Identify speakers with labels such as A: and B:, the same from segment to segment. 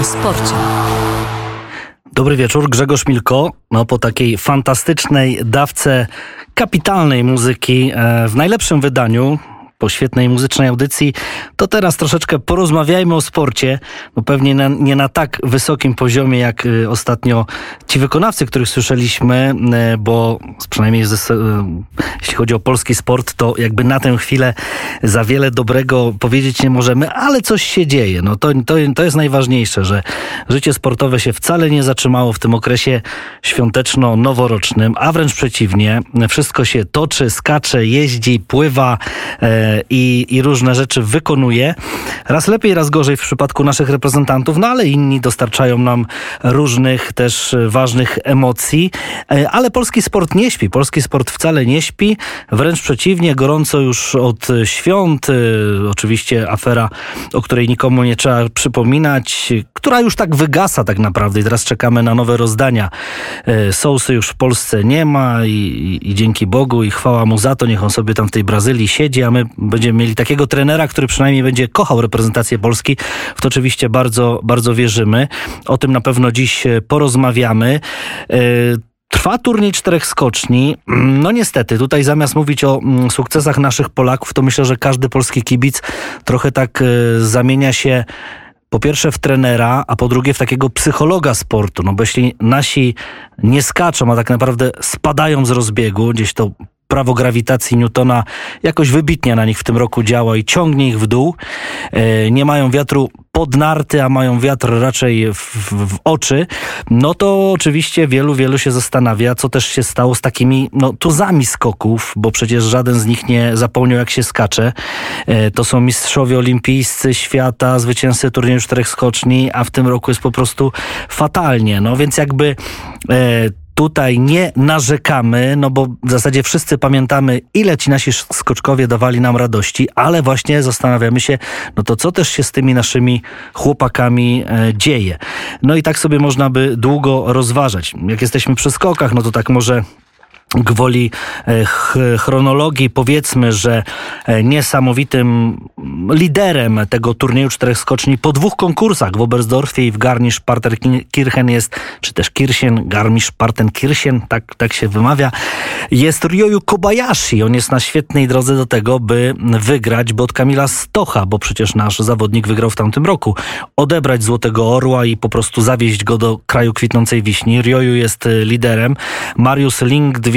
A: O sporcie.
B: Dobry wieczór, Grzegorz Milko. No, po takiej fantastycznej dawce kapitalnej muzyki e, w najlepszym wydaniu, po świetnej muzycznej audycji, to teraz troszeczkę porozmawiajmy o sporcie. No pewnie na, nie na tak wysokim poziomie jak y, ostatnio ci wykonawcy, których słyszeliśmy, y, bo przynajmniej ze, y, jeśli chodzi o polski sport, to jakby na tę chwilę za wiele dobrego powiedzieć nie możemy, ale coś się dzieje. No to, to, to jest najważniejsze, że życie sportowe się wcale nie zatrzymało w tym okresie świąteczno-noworocznym, a wręcz przeciwnie, wszystko się toczy, skacze, jeździ, pływa, e, i, i różne rzeczy wykonuje. Raz lepiej, raz gorzej w przypadku naszych reprezentantów, no ale inni dostarczają nam różnych też ważnych emocji. E, ale polski sport nie śpi. Polski sport wcale nie śpi. Wręcz przeciwnie, gorąco już od świąt. E, oczywiście afera, o której nikomu nie trzeba przypominać, która już tak wygasa tak naprawdę i teraz czekamy na nowe rozdania. E, sousy już w Polsce nie ma i, i, i dzięki Bogu i chwała mu za to, niech on sobie tam w tej Brazylii siedzi, a my będziemy mieli takiego trenera, który przynajmniej będzie kochał reprezentację Polski. W to oczywiście bardzo, bardzo wierzymy. O tym na pewno dziś e, porozmawiamy. E, trwa turniej czterech skoczni. No niestety, tutaj zamiast mówić o mm, sukcesach naszych Polaków, to myślę, że każdy polski kibic trochę tak e, zamienia się po pierwsze w trenera, a po drugie w takiego psychologa sportu. No bo jeśli nasi nie skaczą, a tak naprawdę spadają z rozbiegu, gdzieś to prawo grawitacji Newtona jakoś wybitnie na nich w tym roku działa i ciągnie ich w dół. E, nie mają wiatru pod narty, a mają wiatr raczej w, w, oczy, no to oczywiście wielu, wielu się zastanawia, co też się stało z takimi no, tuzami skoków, bo przecież żaden z nich nie zapomniał, jak się skacze. E, to są mistrzowie olimpijscy świata, zwycięzcy turnieju czterech skoczni, a w tym roku jest po prostu fatalnie. No więc jakby e, tutaj nie narzekamy, no bo w zasadzie wszyscy pamiętamy, ile ci nasi skoczkowie dawali nam radości, ale właśnie zastanawiamy się, no to co też się z tymi naszymi chłopakami e, dzieje. No i tak sobie można by długo rozważać. Jak jesteśmy przy skokach, no to tak może gwoli e, chronologii powiedzmy, że e, niesamowitym liderem tego turnieju czterech skoczni po dwóch konkursach w Oberstdorfie i w Garmisch-Partenkirchen jest, czy też Kirchen, Garmisch-Partenkirchen, tak, tak się wymawia, jest Ryoyu Kobayashi. On jest na świetnej drodze do tego, by wygrać, bo od Kamila Stocha, bo przecież nasz zawodnik wygrał w tamtym roku, odebrać Złotego Orła i po prostu zawieźć go do kraju kwitnącej wiśni. Ryoyu jest e, liderem. Mariusz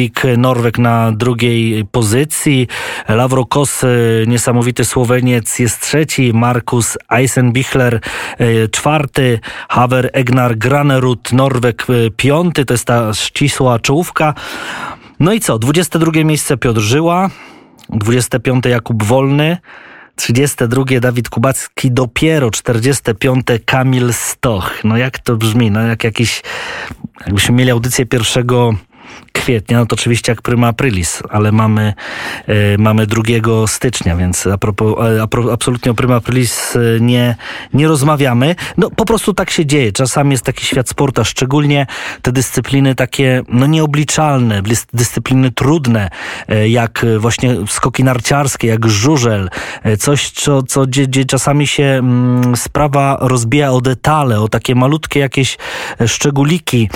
B: Lingdwig Norwek na drugiej pozycji. Lavro Kos, e, niesamowity Słoweniec jest trzeci. Markus Eisenbichler e, czwarty. Haver Egnar Granerud Norwek e, piąty. To jest ta ścisła czołówka. No i co? 22 miejsce Piotr Żyła. 25 Jakub Wolny. 32 Dawid Kubacki, dopiero 45 Kamil Stoch. No jak to brzmi? No jak jakiś, jakbyśmy mieli audycję pierwszego kwietnia, no to oczywiście jak prima aprilis, ale mamy, e, mamy 2 stycznia, więc a propos, e, a pro, absolutnie o prima aprilis e, nie, nie rozmawiamy. No po prostu tak się dzieje. Czasami jest taki świat sportu, szczególnie te dyscypliny takie no nieobliczalne, dyscypliny trudne, jak właśnie skoki narciarskie, jak żużel, coś, co, co gdzie, gdzie czasami się mm, sprawa rozbija o detale, o takie malutkie jakieś szczególiki.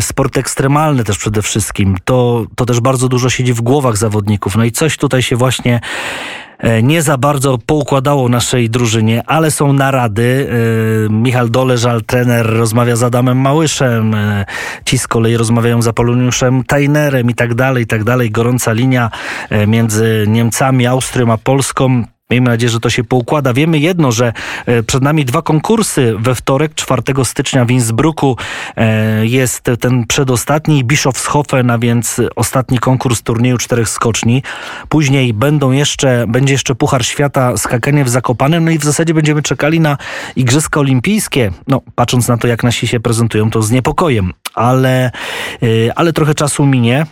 B: Sport ekstremalny też przede wszystkim. To, to też bardzo dużo siedzi w głowach zawodników. No i coś tutaj się właśnie e, nie za bardzo poukładało naszej drużynie, ale są narady. E, Michał Doleżal, trener, rozmawia z Adamem Małyszem, e, ci z kolei rozmawiają z Apoloniuszem Tajnerem i tak dalej, i tak dalej. Gorąca linia między Niemcami, Austrią a Polską. Miejmy nadzieję, że to się poukłada. Wiemy jedno, że e, przed nami dwa konkursy. We wtorek, 4 stycznia w Innsbrucku e, jest ten przedostatni Bischofshofen, a więc ostatni konkurs turnieju czterech skoczni. Później będą jeszcze, będzie jeszcze Puchar Świata, skakanie w Zakopanem, no i w zasadzie będziemy czekali na Igrzyska Olimpijskie. No, patrząc na to, jak nasi się prezentują, to z niepokojem. Ale, e, ale trochę czasu minie.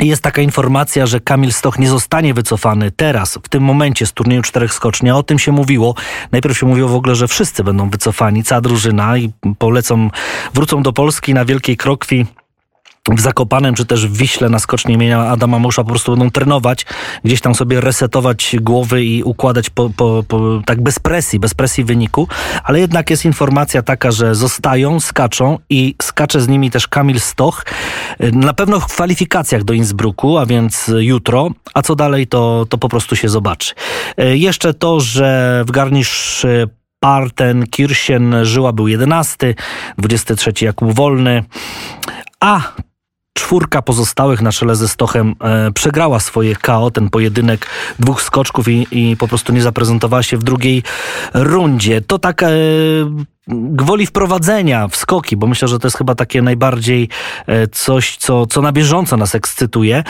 B: Jest taka informacja, że Kamil Stoch nie zostanie wycofany teraz, w tym momencie z turnieju czterech skoczni. O tym się mówiło. Najpierw się mówiło w ogóle, że wszyscy będą wycofani, cała drużyna i polecą, wrócą do Polski na Wielkiej Krokwi w Zakopanem, czy też w Wiśle na skocznie imienia Adama Musza po prostu będą trenować, gdzieś tam sobie resetować głowy i układać po, po, po, tak bez presji, bez presji wyniku, ale jednak jest informacja taka, że zostają, skaczą i skacze z nimi też Kamil Stoch, na pewno w kwalifikacjach do Innsbrucku, a więc jutro, a co dalej to, to po prostu się zobaczy. Jeszcze to, że w Garnisz Parten, Kirchen, Żyła był 11, 23 Jakub Wolny, a czwórka pozostałych na czele ze Stochem e, przegrała swoje KO, ten pojedynek dwóch skoczków i, i po prostu nie zaprezentowała się w drugiej rundzie. To tak e, gwoli wprowadzenia w skoki, bo myślę, że to jest chyba takie najbardziej e, coś, co, co na bieżąco nas ekscytuje,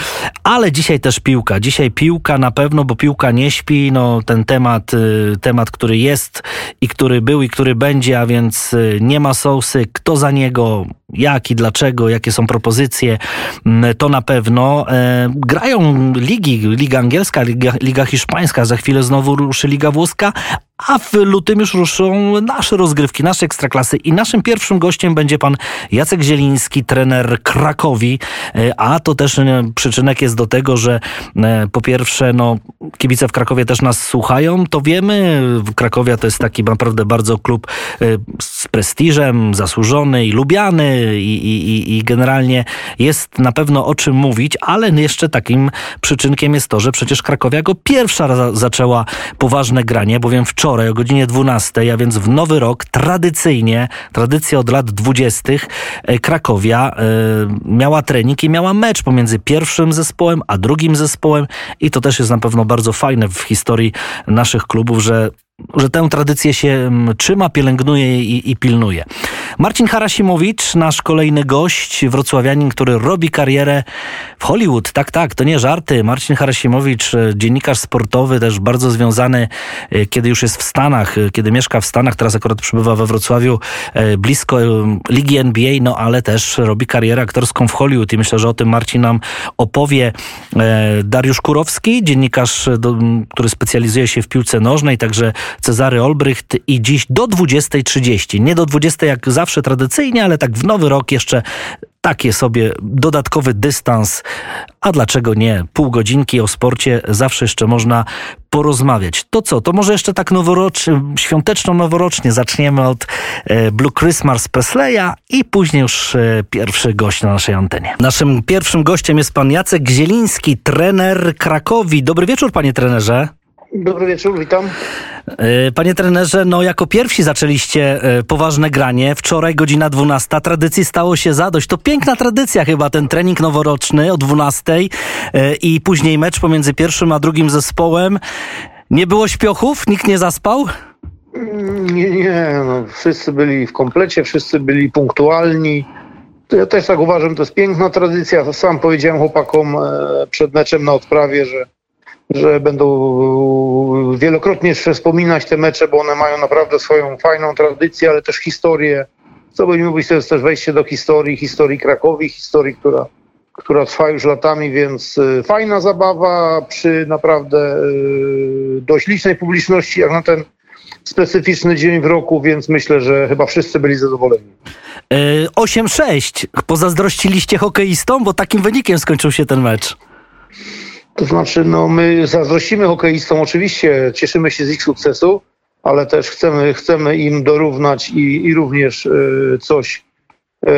B: ale dzisiaj też piłka. Dzisiaj piłka na pewno, bo piłka nie śpi, no ten temat, e, temat, który jest i który był i który będzie, a więc e, nie ma sousy, kto za niego, jak i dlaczego, jakie są propozycje, to na pewno. Grają ligi, Liga Angielska, Liga, Liga Hiszpańska, za chwilę znowu ruszy Liga Włoska, a w lutym już ruszą nasze rozgrywki, nasze ekstraklasy i naszym pierwszym gościem będzie pan Jacek Zieliński, trener Krakowi, e, a to też e, przyczynek jest do tego, że e, po pierwsze, no, kibice w Krakowie też nas słuchają, to wiemy, Krakowia to jest taki naprawdę bardzo klub z prestiżem, zasłużony i lubiany i, i, i generalnie jest na pewno o czym mówić, ale jeszcze takim przyczynkiem jest to, że przecież Krakowia go pierwsza zaczęła poważne granie, bowiem wczoraj wczoraj o godzinie 12, a więc w nowy rok, tradycyjnie, tradycja od lat 20. E, Krakowia e, miała trening i miała mecz pomiędzy pierwszym zespołem a drugim zespołem i to też jest na pewno bardzo fajne w historii naszych klubów, że że tę tradycję się mm, trzyma, pielęgnuje i, i, pilnuje. Marcin Harasimowicz, nasz kolejny gość, wrocławianin, który robi karierę w Hollywood. Tak, tak, to nie żarty. Marcin Harasimowicz, e, dziennikarz sportowy, też bardzo związany, e, kiedy już jest w Stanach, e, kiedy mieszka w Stanach, teraz akurat przebywa we Wrocławiu, blisko ligi NBA, no ale też robi karierę aktorską w Hollywood i myślę, że o tym Marcin nam opowie. Dariusz Kurowski, dziennikarz, który specjalizuje się w piłce nożnej, także Cezary Olbrycht i dziś do 20.30. Nie do 20 jak zawsze tradycyjnie, ale tak w nowy rok jeszcze takie sobie dodatkowy dystans. A dlaczego nie? Pół godzinki o sporcie zawsze jeszcze można porozmawiać. To co? To może jeszcze tak noworocznie, świąteczno-noworocznie zaczniemy od e, Blue Christmas Presleya i później już e, pierwszy gość na naszej antenie. Naszym pierwszym gościem jest pan Jacek Zieliński, trener Krakowi. Dobry wieczór, panie trenerze.
A: Dobry wieczór, witam.
B: E, panie trenerze, no jako pierwsi zaczęliście e, poważne granie. Wczoraj godzina 12. Tradycji stało się zadość. To piękna tradycja chyba, ten trening noworoczny o 12 e, i później mecz pomiędzy pierwszym a drugim zespołem. Nie było śpiochów? Nikt nie zaspał?
A: Nie, nie. No, wszyscy byli w komplecie, wszyscy byli punktualni. Ja też tak uważam, to jest piękna tradycja. Sam powiedziałem chłopakom przed meczem na odprawie, że że będą wielokrotnie jeszcze wspominać te mecze, bo one mają naprawdę swoją fajną tradycję, ale też historię. Co by mówić, to jest też wejście do historii, historii Krakowi, historii, która, która trwa już latami, więc y, fajna zabawa przy naprawdę y, dość licznej publiczności, jak na ten specyficzny dzień w roku, więc myślę, że chyba wszyscy byli zadowoleni.
B: 8-6. E, Pozazdrościliście hokeistom, bo takim wynikiem skończył się ten mecz.
A: To znaczy, no my zazdrościmy hokeistom, oczywiście cieszymy się z ich sukcesu, ale też chcemy, chcemy im dorównać i, i również y, coś y,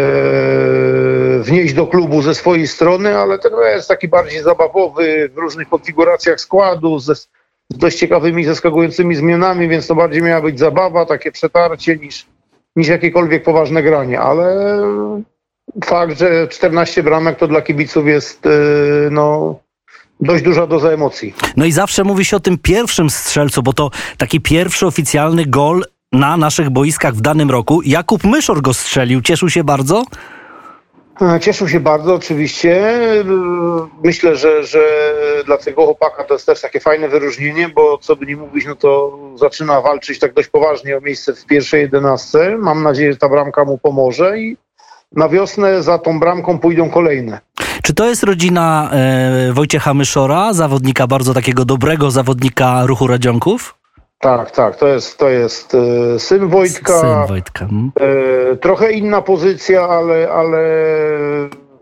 A: wnieść do klubu ze swojej strony, ale ten jest taki bardziej zabawowy w różnych konfiguracjach składu, ze, z dość ciekawymi, zaskakującymi zmianami, więc to bardziej miała być zabawa, takie przetarcie niż, niż jakiekolwiek poważne granie, ale fakt, że 14 bramek to dla kibiców jest y, no, dość duża doza emocji.
B: No i zawsze mówi się o tym pierwszym strzelcu, bo to taki pierwszy oficjalny gol na naszych boiskach w danym roku. Jakub Myszor go strzelił. Cieszył się bardzo?
A: Cieszył się bardzo, oczywiście. Myślę, że, że dla tego chłopaka to jest też takie fajne wyróżnienie, bo co by nie mówić, no to zaczyna walczyć tak dość poważnie o miejsce w pierwszej jedenastce. Mam nadzieję, że ta bramka mu pomoże i na wiosnę za tą bramką pójdą kolejne.
B: Czy to jest rodzina e, Wojciecha Myszora, zawodnika bardzo takiego dobrego zawodnika ruchu Radzionków?
A: Tak, tak, to jest, to jest e, syn Wojtka.
B: Syn Wojtka. Hmm.
A: E, trochę inna pozycja, ale, ale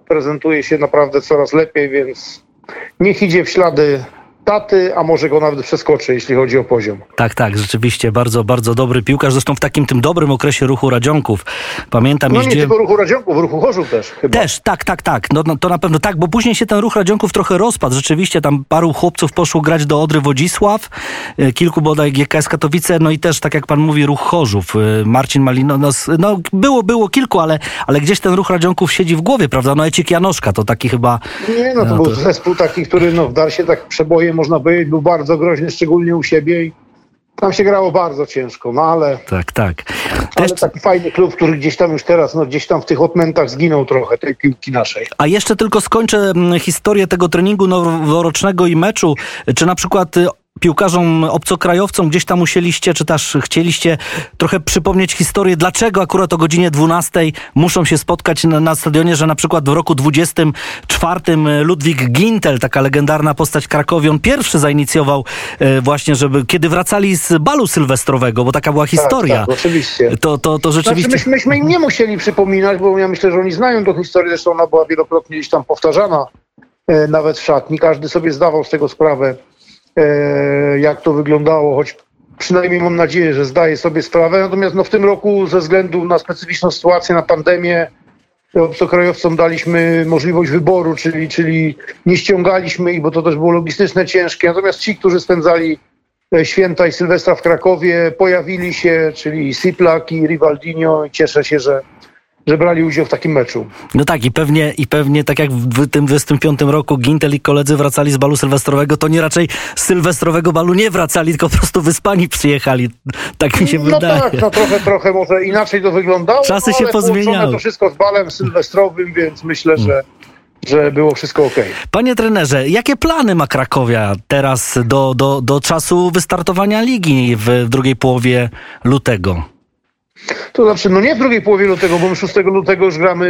A: prezentuje się naprawdę coraz lepiej, więc niech idzie w ślady taty, a może go nawet przeskoczy, jeśli chodzi o poziom.
B: Tak, tak, rzeczywiście bardzo, bardzo dobry piłkarz. Zresztą w takim tym dobrym okresie ruchu Radzionków. Pamiętam,
A: No nie tylko ruchu Radzionków, ruchu Chorzów też chyba.
B: Też, tak, tak, tak. No, no, to na pewno tak, bo później się ten ruch Radzionków trochę rozpadł. Rzeczywiście tam paru chłopców poszło grać do Odry Wodzisław, e, kilku bodaj GKS Katowice, no i też, tak jak pan mówi, ruch Chorzów. E, Marcin Malino, no, no było, było kilku, ale, ale gdzieś ten ruch Radzionków siedzi w głowie, prawda? No Ecik Janoszka to taki chyba...
A: Nie, no to
B: No
A: był
B: to-
A: zespół taki, który no, wdarł się tak przebojem, można powiedzieć, był bardzo groźny, szczególnie u siebie i tam się grało bardzo ciężko, no ale,
B: Tak, tak.
A: ale
B: Też,
A: taki fajny klub, który gdzieś tam już teraz, no gdzieś tam w tych odmętach zginął trochę tej piłki naszej.
B: A jeszcze tylko skończę mm, historię tego treningu noworocznego i meczu. Czy na przykład y, piłkarzom obcokrajowcom gdzieś tam musieliście, czy też chcieliście trochę przypomnieć historię, dlaczego akurat o godzinie 12 muszą się spotkać na, na stadionie, że na przykład w roku 24 Ludwik Gintel, taka legendarna postać Krakowi, on pierwszy zainicjował e, właśnie, żeby kiedy wracali z balu sylwestrowego, bo taka była historia.
A: Tak, tak, oczywiście.
B: To, to, to
A: Znaczy,
B: rzeczywiście...
A: myśmy, myśmy im nie musieli przypominać, bo ja myślę, że oni znają tą historię, zresztą ona była wielokrotnie gdzieś tam powtarzana, e, nawet w szatni. Każdy sobie zdawał z tego sprawę, e, jak to wyglądało, choć przynajmniej mam nadzieję, że zdaje sobie sprawę. Natomiast no, w tym roku ze względu na specyficzną sytuację, na pandemię, obcokrajowcom daliśmy możliwość wyboru, czyli, czyli nie ściągaliśmy ich, bo to też było logistyczne ciężkie. Natomiast ci, którzy spędzali e, święta i Sylwestra w Krakowie, pojawili się, czyli Siplak i Rivaldinho i cieszę się, że, że brali udział w takim meczu.
B: No tak, i pewnie, i pewnie tak jak w tym 25 roku Gintel i koledzy wracali z balu sylwestrowego, to nie raczej z sylwestrowego balu nie wracali, tylko po prostu wyspani przyjechali. Tak mi się
A: No
B: wydaje.
A: tak, no trochę, trochę może inaczej to wyglądało.
B: Czasy
A: no,
B: się pozmieniały.
A: to wszystko z balem sylwestrowym, więc myślę, że, że było wszystko okej.
B: Panie trenerze, jakie plany ma Krakowia teraz do, do, do czasu wystartowania ligi w drugiej połowie lutego?
A: To znaczy, no nie w drugiej połowie lutego, bo my 6 lutego już gramy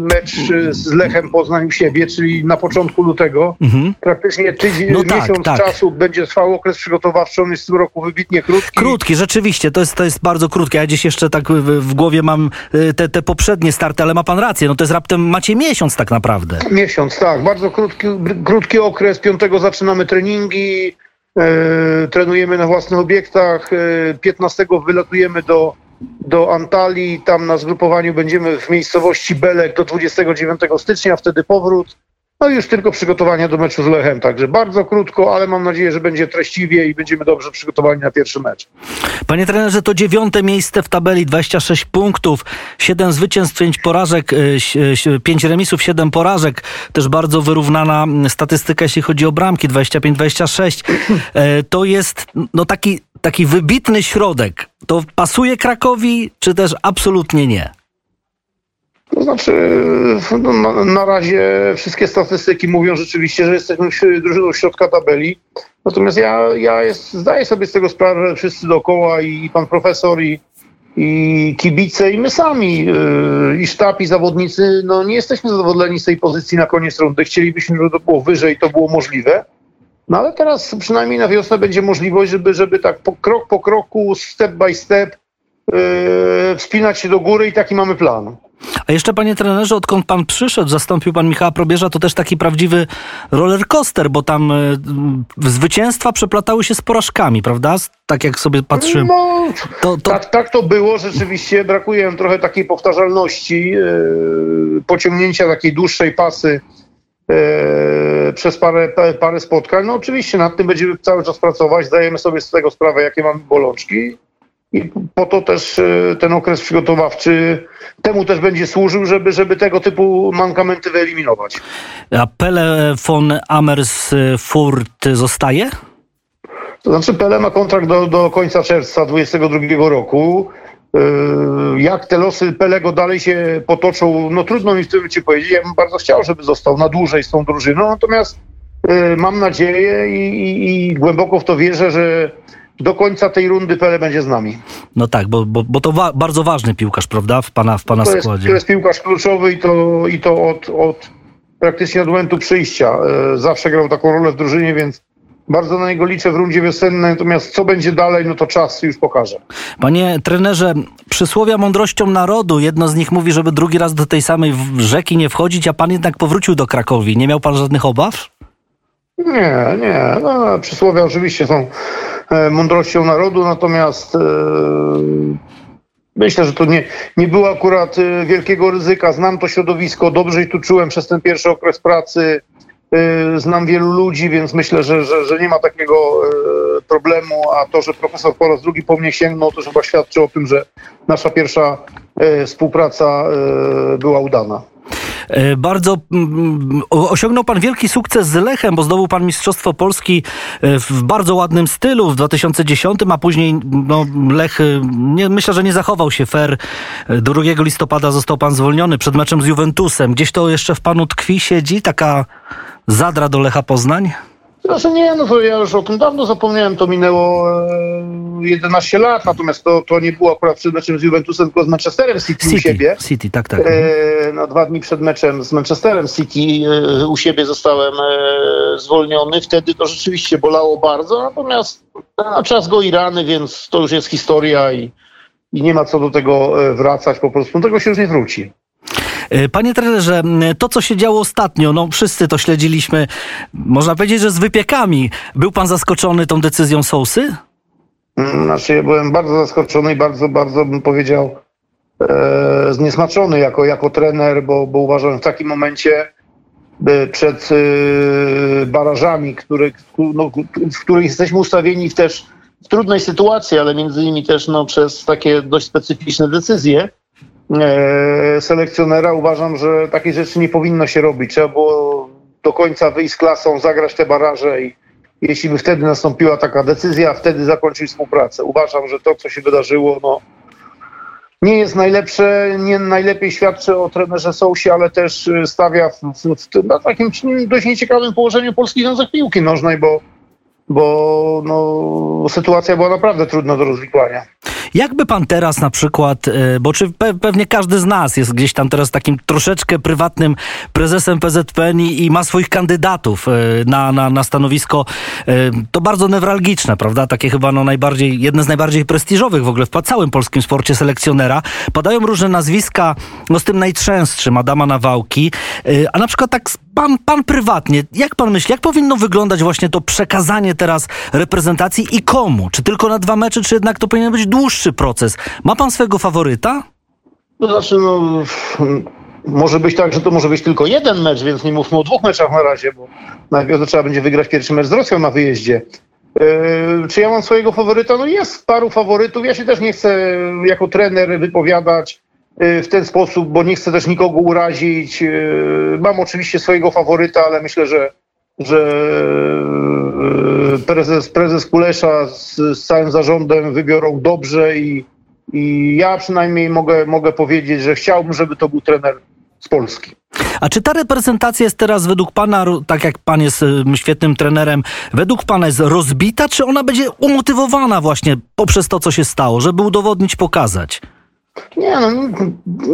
A: mecz y, z Lechem Poznań u siebie, czyli na początku lutego.
B: Mhm.
A: Praktycznie tydzień,
B: No tak,
A: miesiąc
B: tak.
A: czasu będzie trwał okres przygotowawczy. On jest w tym roku wybitnie krótki.
B: Krótki, rzeczywiście, to jest, to jest bardzo krótkie. Ja gdzieś jeszcze tak w, w głowie mam y, te, te poprzednie starty, ale ma pan rację, no to jest raptem, macie miesiąc tak naprawdę.
A: Miesiąc, tak. Bardzo krótki, krótki okres. Piątego zaczynamy treningi, e, trenujemy na własnych obiektach. E, 15 wylatujemy do, do Antalii. Tam na zgrupowaniu będziemy w miejscowości Belek do 29 stycznia, wtedy powrót. No i już tylko przygotowania do meczu z Lechem. Także bardzo krótko, ale mam nadzieję, że będzie treściwie i będziemy dobrze przygotowani na pierwszy mecz.
B: Panie trenerze, to dziewiąte miejsce w tabeli, 26 punktów, 7 zwycięstw, 5 porażek, 5 remisów, 7 porażek. Też bardzo wyrównana statystyka, jeśli chodzi o bramki, 25-26. E, To jest no, taki, taki wybitny środek. To pasuje Krakowi, czy też absolutnie nie?
A: To znaczy, no, na, razie wszystkie statystyki mówią rzeczywiście, że jesteśmy drużyną środka tabeli. Natomiast ja, ja jest, zdaję sobie z tego sprawę, że wszyscy dookoła i pan profesor, i, i kibice, i my sami, yy, i sztab, i zawodnicy, no nie jesteśmy zadowoleni z tej pozycji na koniec rundy. Chcielibyśmy, żeby to było wyżej, to było możliwe. No ale teraz przynajmniej na wiosnę będzie możliwość, żeby, żeby tak po, krok po kroku, step by step, yy, wspinać się do góry i taki mamy plan.
B: A jeszcze, panie trenerze, odkąd pan przyszedł, zastąpił pan Michała Probierza, to też taki prawdziwy roller coaster, bo tam y, zwycięstwa przeplatały się z porażkami, prawda? Tak jak sobie patrzyłem.
A: No,
B: To, to,
A: tak, tak to było, rzeczywiście brakuje trochę takiej powtarzalności, yy, pociągnięcia takiej dłuższej pasy przez parę, pa- parę spotkań. No oczywiście nad tym będziemy cały czas pracować, zdajemy sobie z tego sprawę, jakie mamy bolączki i po to też yy, ten okres przygotowawczy temu też będzie służył, żeby, żeby tego typu mankamenty wyeliminować.
B: a Pele von Amersfoort zostaje?
A: To znaczy Pele ma kontrakt do, do końca czerwca 2022 roku. Yy, Jak te losy Pelego dalej się potoczą, no trudno mi w tym momencie powiedzieć. Ja bym bardzo chciał, żeby został na dłużej z tą drużyną, natomiast yy, mam nadzieję i, i, i głęboko w to wierzę, że do końca tej rundy Pele będzie z nami.
B: No tak, bo, bo, bo to wa- bardzo ważny piłkarz, prawda, w pana, w pana
A: To jest,
B: składzie.
A: to jest piłkarz kluczowy i to, i to od, od praktycznie od momentu przyjścia. Yy, Zawsze grał taką rolę w drużynie, więc bardzo na niego liczę w rundzie wiosennej, natomiast co będzie dalej, no to czas już pokaże.
B: Panie trenerze, przysłowia mądrością narodu, jedno z nich mówi, żeby drugi raz do tej samej rzeki nie wchodzić, a pan jednak powrócił do Krakowi. Nie miał pan żadnych obaw?
A: Nie, nie. No, przysłowia oczywiście są e, mądrością narodu, natomiast e, myślę, że to nie, nie było akurat e, wielkiego ryzyka. Znam to środowisko, dobrze i tu czułem przez ten pierwszy okres pracy. E, znam wielu ludzi, więc myślę, że, że, że nie ma takiego e, problemu, a to, że profesor po raz drugi po mnie sięgnął, to chyba świadczy o tym, że nasza pierwsza e, współpraca była udana.
B: Bardzo mm, o- osiągnął pan wielki sukces z Lechem, bo zdobył pan Mistrzostwo Polski w bardzo ładnym stylu w 2010, a później no, Lech, nie, myślę, że nie zachował się fair. E, 2 listopada został pan zwolniony przed meczem z Juventusem. Gdzieś to jeszcze w panu tkwi, siedzi taka zadra do Lecha Poznań?
A: Znaczy nie, no to ja już o tym dawno zapomniałem, to minęło e, 11 lat, natomiast to, to nie było akurat przed meczem z Juventusem, tylko z Manchesterem City, u siebie.
B: City, tak, tak.
A: E, no, dwa dni przed meczem z Manchesterem City e, u siebie zostałem e, zwolniony. Wtedy to rzeczywiście bolało bardzo, natomiast no, czas go i rany, więc to już jest historia i, i nie ma co do tego e, wracać po prostu. Do tego się już nie wróci.
B: E, Panie trenerze, to co się działo ostatnio, no wszyscy to śledziliśmy, można powiedzieć, że z wypiekami. Był pan zaskoczony tą decyzją Sousy?
A: Znaczy, ja byłem bardzo zaskoczony i bardzo, bardzo bym powiedział e, zniesmaczony jako, jako trener, bo, bo uważam, że w takim momencie przed e, barażami, które, no, w których jesteśmy ustawieni w też w trudnej sytuacji, ale między innymi też no, przez takie dość specyficzne decyzje selekcjonera, uważam, że takie rzeczy nie powinno się robić. Trzeba było do końca wyjść z klasą, zagrać te baraże i jeśli by wtedy nastąpiła taka decyzja, wtedy zakończyć współpracę. Uważam, że to, co się wydarzyło, no, nie jest najlepsze, nie najlepiej świadczy o trenerze Sousie, ale też y, stawia w, w, na takim dość nieciekawym położeniu Polski Związek Piłki Nożnej, bo, bo no, sytuacja była naprawdę trudna do rozwikłania.
B: Jakby pan teraz na przykład, e, bo czy pe- pewnie każdy z nas jest gdzieś tam teraz takim troszeczkę prywatnym prezesem PZPN i, i ma swoich kandydatów e, na, na, na stanowisko, e, to bardzo newralgiczne, prawda? Takie chyba no najbardziej, jedne z najbardziej prestiżowych w ogóle w całym polskim sporcie selekcjonera. Padają różne nazwiska, no z tym najczęstszym Adama Nawałki, a na przykład tak pan, pan prywatnie, jak pan myśli, jak powinno wyglądać właśnie to przekazanie teraz reprezentacji i komu? Czy tylko na dwa mecze, czy jednak to powinien być dłuższy proces? Ma pan swego faworyta?
A: To znaczy, no, może być tak, że to może być tylko jeden mecz, więc nie mówmy o dwóch meczach na razie, bo najpierw trzeba będzie wygrać pierwszy mecz z Rosją na wyjeździe. Yy, czy ja mam swojego faworyta? No jest paru faworytów. Ja się też nie chcę jako trener wypowiadać w ten sposób, bo nie chcę też nikogo urazić. Yy, mam oczywiście swojego faworyta, ale myślę, że, że yy, prezes, prezes Kulesza z, z całym zarządem wybiorą dobrze i, i ja przynajmniej mogę, mogę powiedzieć, że chciałbym, żeby to był trener z Polski.
B: A czy ta reprezentacja jest teraz według pana, tak jak pan jest y, świetnym trenerem, według pana jest rozbita, czy ona będzie umotywowana właśnie poprzez to, co się stało, żeby udowodnić, pokazać?
A: Nie, no,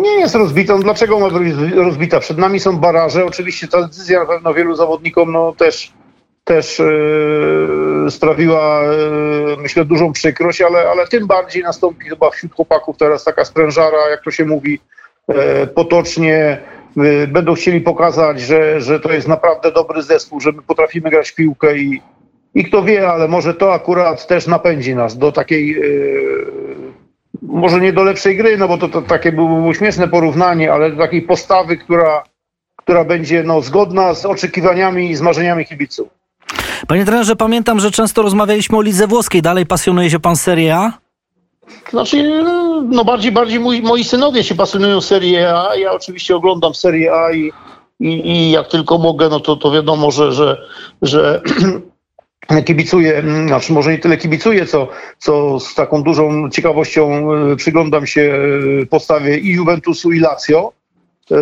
A: nie jest rozbita. No, dlaczego ma być rozbita? Przed nami są baraże. Oczywiście ta decyzja na pewno wielu zawodnikom no, też, też yy, sprawiła, yy, myślę, dużą przykrość, ale, ale tym bardziej nastąpi chyba wśród chłopaków teraz taka sprężara, jak to się mówi yy, potocznie. Będą chcieli pokazać, że, że to jest naprawdę dobry zespół, że my potrafimy grać piłkę i, i kto wie, ale może to akurat też napędzi nas do takiej może nie do lepszej gry, no bo to, to takie było śmieszne porównanie, ale do takiej postawy, która, która będzie no, zgodna z oczekiwaniami i z marzeniami kibiców.
B: Panie trenerze, pamiętam, że często rozmawialiśmy o lidze włoskiej. Dalej pasjonuje się pan Serie A?
A: Znaczy, no bardziej, bardziej mój, moi synowie się pasjonują Serie A. Ja oczywiście oglądam Serie A i, i, i jak tylko mogę, no to, to wiadomo, że, że, że kibicuję, znaczy może nie tyle kibicuję, co, co z taką dużą ciekawością e, przyglądam się e, postawie i Juventusu i Lazio e,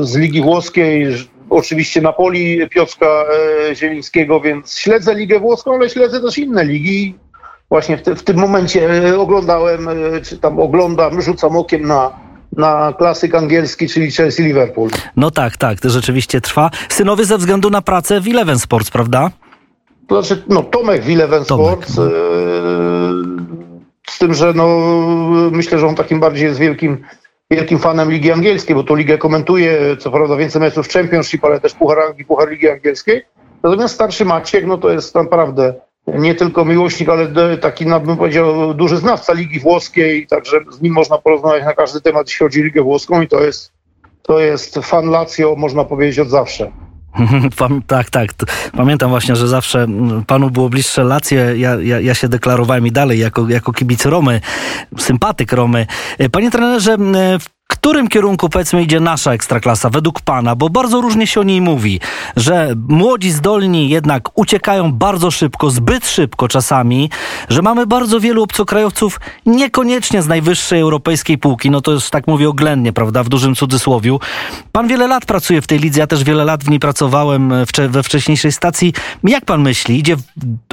A: z Ligi Włoskiej, oczywiście Napoli Piotrka Zielińskiego, więc śledzę Ligę Włoską, ale śledzę też inne ligi. Właśnie w, te, w tym momencie oglądałem, czy tam oglądam, rzucam okiem na, na klasyk angielski, czyli Chelsea-Liverpool.
B: No tak, tak, to rzeczywiście trwa. Synowie ze względu na pracę w Eleven Sports, prawda?
A: To znaczy, no Tomek Wilewen Sport,
B: Tomek,
A: e, z tym, że no myślę, że on takim bardziej jest wielkim, wielkim fanem Ligi Angielskiej, bo tą ligę komentuje, co prawda więcej meczów w Championship, ale też Puchar Puchar Ligi Angielskiej. Natomiast starszy Maciek, no to jest naprawdę nie tylko miłośnik, ale taki, no, bym powiedział, duży znawca Ligi Włoskiej, także z nim można porozmawiać na każdy temat, jeśli chodzi o Ligę Włoską i to jest, to jest fan Lazio, można powiedzieć, od zawsze.
B: tak, tak. Pamiętam właśnie, że zawsze mm, panu było bliższe Lazio. Ja, ja, ja się deklarowałem i dalej jako, jako kibic Romy, sympatyk Romy. Panie trenerze, w którym kierunku powiedzmy idzie nasza ekstraklasa według pana? Bo bardzo różnie się o niej mówi, że młodzi zdolni jednak uciekają bardzo szybko, zbyt szybko czasami, że mamy bardzo wielu obcokrajowców niekoniecznie z najwyższej europejskiej półki, no to jest tak mówię oględnie, prawda, w dużym cudzysłowiu. Pan wiele lat pracuje w tej lidze, ja też wiele lat w niej pracowałem we wcześniejszej stacji. Jak pan myśli, idzie w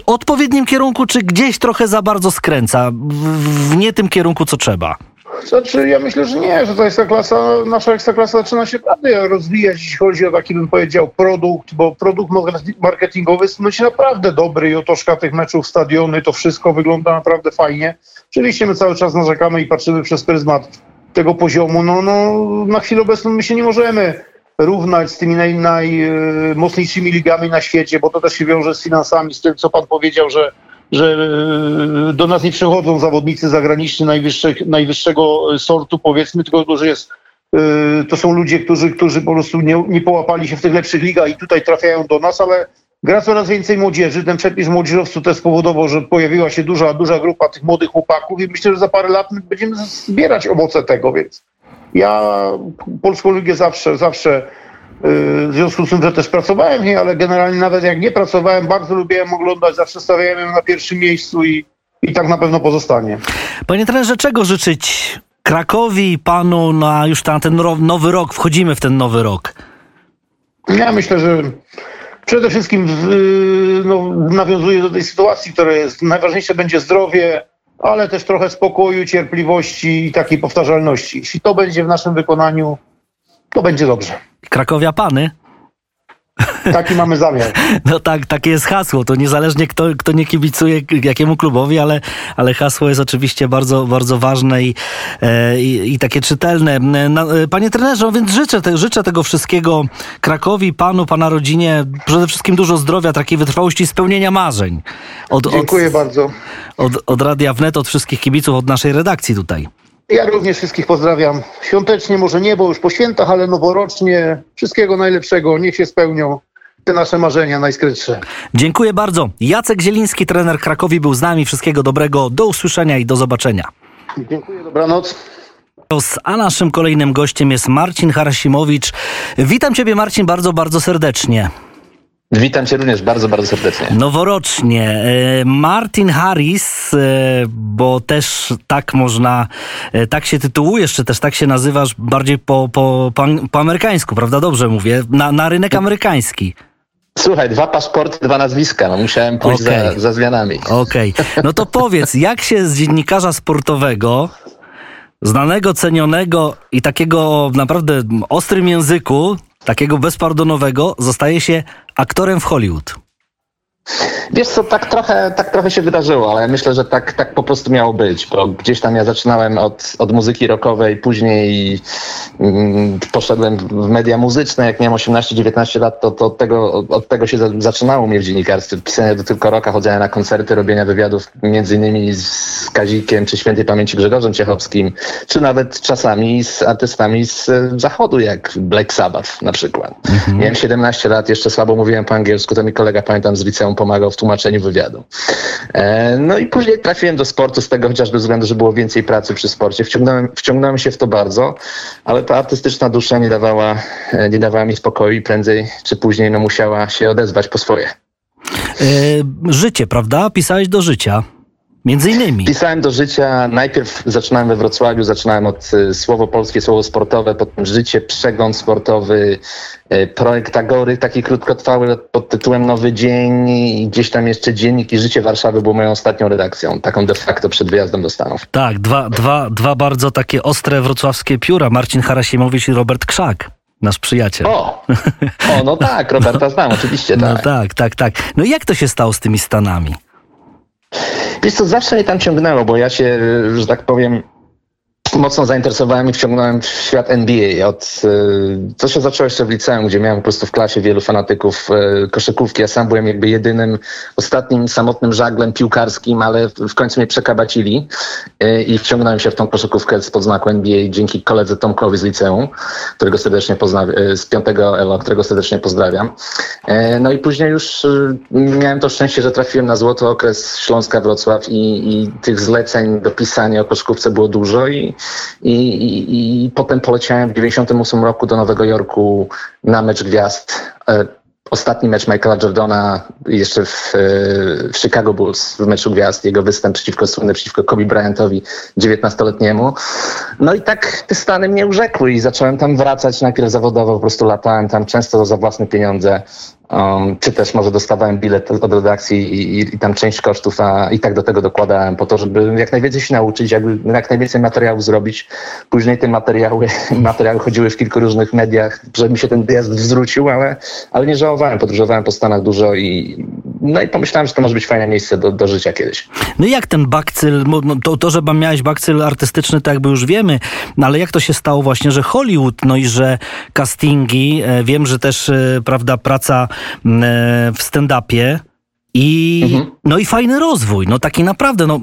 B: odpowiednim kierunku, czy gdzieś trochę za bardzo skręca, w nie tym kierunku, co trzeba?
A: Znaczy, ja myślę, że nie, że ta ekstraklasa, nasza ekstraklasa zaczyna się naprawdę rozwijać, jeśli chodzi o taki, bym powiedział, produkt, bo produkt marketingowy jest no, naprawdę dobry i otoczka tych meczów, stadiony, to wszystko wygląda naprawdę fajnie. Oczywiście my cały czas narzekamy i patrzymy przez pryzmat tego poziomu. No, no, na chwilę obecną my się nie możemy równać z tymi najmocniejszymi naj, ligami na świecie, bo to też się wiąże z finansami, z tym, co pan powiedział, że że e, do nas nie przychodzą zawodnicy zagraniczni najwyższego sortu, powiedzmy, tylko że jest, e, to są ludzie, którzy, którzy po prostu nie, nie połapali się w tych lepszych ligach i tutaj trafiają do nas, ale gra coraz więcej młodzieży. Ten przepis młodzieżowcu też spowodował, że pojawiła się duża, duża grupa tych młodych chłopaków i myślę, że za parę lat będziemy zbierać owoce tego, więc ja Polską Ligę zawsze, zawsze w związku z tym, że też pracowałem w niej, ale generalnie nawet jak nie pracowałem, bardzo lubiłem oglądać, zawsze stawiałem ją na pierwszym miejscu i, i tak na pewno pozostanie.
B: Panie trenerze, czego życzyć Krakowi i panu na już na ten nowy rok? Wchodzimy w ten nowy rok.
A: Ja myślę, że przede wszystkim no, nawiązuję do tej sytuacji, która jest. Najważniejsze będzie zdrowie, ale też trochę spokoju, cierpliwości i takiej powtarzalności. Jeśli to będzie w naszym wykonaniu, to będzie dobrze.
B: Krakowia Pany.
A: Taki mamy zamiar.
B: No tak, takie jest hasło. To niezależnie kto, kto nie kibicuje jakiemu klubowi, ale, ale hasło jest oczywiście bardzo, bardzo ważne i, e, i, i takie czytelne. E, panie trenerze, no więc życzę, te, życzę tego wszystkiego Krakowi, panu, pana rodzinie. Przede wszystkim dużo zdrowia, takiej wytrwałości i spełnienia marzeń.
A: Od, Dziękuję od, bardzo.
B: Od, od Radia Wnet, od wszystkich kibiców, od naszej redakcji tutaj.
A: Ja również wszystkich pozdrawiam. Świątecznie, może nie, bo już po świętach, ale noworocznie. Wszystkiego najlepszego. Niech się spełnią te nasze marzenia najskrytsze.
B: Dziękuję bardzo. Jacek Zieliński, trener Krakowi, był z nami. Wszystkiego dobrego. Do usłyszenia i do zobaczenia.
A: Dziękuję, dobranoc.
B: A naszym kolejnym gościem jest Marcin Harasimowicz. Witam Ciebie, Marcin, bardzo, bardzo serdecznie.
C: Witam Cię również bardzo, bardzo serdecznie.
B: Noworocznie. E, Martin Harris, e, bo też tak można, e, tak się tytułujesz, czy też tak się nazywasz bardziej po, po, po, po amerykańsku, prawda? Dobrze mówię. Na, na rynek amerykański.
C: Słuchaj, dwa paszporty, dwa nazwiska. No, musiałem pójść okay. za, za zmianami.
B: Okej. Okay. No to powiedz, jak się z dziennikarza sportowego, znanego, cenionego i takiego naprawdę ostrym języku, takiego bezpardonowego, zostaje się aktorem w Hollywood.
C: Wiesz co, tak trochę, tak trochę się wydarzyło, ale myślę, że tak, tak po prostu miało być, bo gdzieś tam ja zaczynałem od, od muzyki rockowej, później mm, poszedłem w media muzyczne, jak miałem 18-19 lat, to, to od, tego, od tego się zaczynało mnie w dziennikarstwie. Pisanie do tylko roka, chodzenia na koncerty, robienia wywiadów między innymi z Kazikiem, czy świętej pamięci Grzegorzem Ciechowskim, czy nawet czasami z artystami z zachodu, jak Black Sabbath na przykład. Mhm. Miałem 17 lat, jeszcze słabo mówiłem po angielsku, to mi kolega, pamiętam, z liceum pomagał w tłumaczeniu wywiadu. E, no i później trafiłem do sportu z tego chociażby względu, że było więcej pracy przy sporcie. Wciągnąłem, wciągnąłem się w to bardzo, ale ta artystyczna dusza nie dawała, e, nie dawała mi spokoju i prędzej czy później no, musiała się odezwać po swoje.
B: E, życie, prawda? Pisałeś do życia. Między innymi.
C: Pisałem do życia. Najpierw zaczynałem we Wrocławiu, zaczynałem od y, słowo polskie, słowo sportowe, potem życie, przegląd sportowy, y, projekt Agory, taki krótkotrwały pod tytułem Nowy Dzień i gdzieś tam jeszcze Dziennik i Życie Warszawy był moją ostatnią redakcją, taką de facto przed wyjazdem do Stanów.
B: Tak, dwa, dwa, dwa bardzo takie ostre wrocławskie pióra, Marcin Harasimowicz i Robert Krzak. nasz przyjaciel.
C: O, o no tak, Roberta znam, oczywiście
B: No
C: tak.
B: tak, tak, tak. No i jak to się stało z tymi Stanami?
C: Wiesz co, zawsze mnie tam ciągnęło, bo ja się, że tak powiem, mocno zainteresowałem i wciągnąłem w świat NBA. Od, y, to się zaczęło jeszcze w liceum, gdzie miałem po prostu w klasie wielu fanatyków y, koszykówki. Ja sam byłem jakby jedynym, ostatnim samotnym żaglem piłkarskim, ale w końcu mnie przekabacili y, i wciągnąłem się w tą koszykówkę z podznaku NBA dzięki koledze Tomkowi z liceum, którego serdecznie pozdrawiam, z 5 ELO, którego serdecznie pozdrawiam. No i później już miałem to szczęście, że trafiłem na złoty okres Śląska Wrocław i, i tych zleceń do pisania o koszykówce było dużo i i, i, i potem poleciałem w 98 roku do Nowego Jorku na mecz gwiazd. E, ostatni mecz Michaela Jordana jeszcze w, e, w, Chicago Bulls, w meczu gwiazd, jego występ przeciwko słynny, przeciwko Kobe Bryantowi, 19-letniemu. No i tak te Stany mnie urzekły i zacząłem tam wracać najpierw zawodowo, po prostu latałem tam często za własne pieniądze. Um, czy też może dostawałem bilet od redakcji i, i, i, tam część kosztów, a i tak do tego dokładałem po to, żeby jak najwięcej się nauczyć, jakby jak najwięcej materiałów zrobić. Później te materiały, materiały chodziły w kilku różnych mediach, żeby mi się ten wyjazd zwrócił, ale, ale nie żałowałem. Podróżowałem po Stanach dużo i no i pomyślałem, że to może być fajne miejsce do, do życia kiedyś.
B: No i jak ten bakcyl, no to, to, że miałeś bakcyl artystyczny, to jakby już wiemy, no ale jak to się stało właśnie, że Hollywood, no i że castingi, e, wiem, że też, e, prawda, praca w stand-upie. I, mhm. No i fajny rozwój, no taki naprawdę, no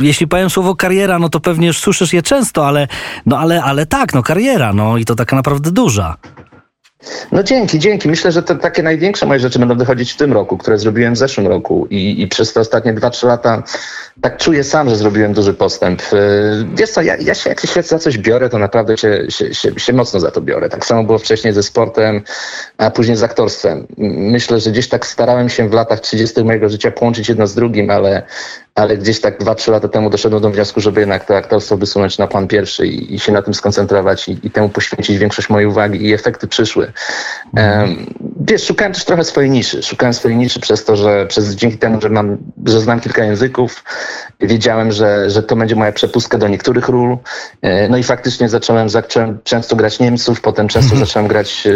B: jeśli powiem słowo kariera, no to pewnie już słyszysz je często, ale, no ale, ale tak, no kariera, no i to taka naprawdę duża.
C: No dzięki, dzięki. Myślę, że te takie największe moje rzeczy będą wychodzić w tym roku, które zrobiłem w zeszłym roku i, i przez te ostatnie 2-3 lata tak czuję sam, że zrobiłem duży postęp. Y, wiesz co, ja, ja się jak się za coś biorę, to naprawdę się, się, się, się mocno za to biorę. Tak samo było wcześniej ze sportem, a później z aktorstwem. Myślę, że gdzieś tak starałem się w latach 30 mojego życia połączyć jedno z drugim, ale ale gdzieś tak 2-3 lata temu doszedłem do wniosku, żeby jednak to aktorstwo wysunąć na plan pierwszy i, i się na tym skoncentrować i, i, temu poświęcić większość mojej uwagi i efekty przyszły. Um, wiesz, szukałem też trochę swojej niszy. Szukałem swojej niszy przez to, że przez, dzięki temu, że mam, że znam kilka języków, wiedziałem, że, że to będzie moja przepustka do niektórych ról. E, no i faktycznie zacząłem, zacząłem często grać Niemców, potem często zacząłem grać e,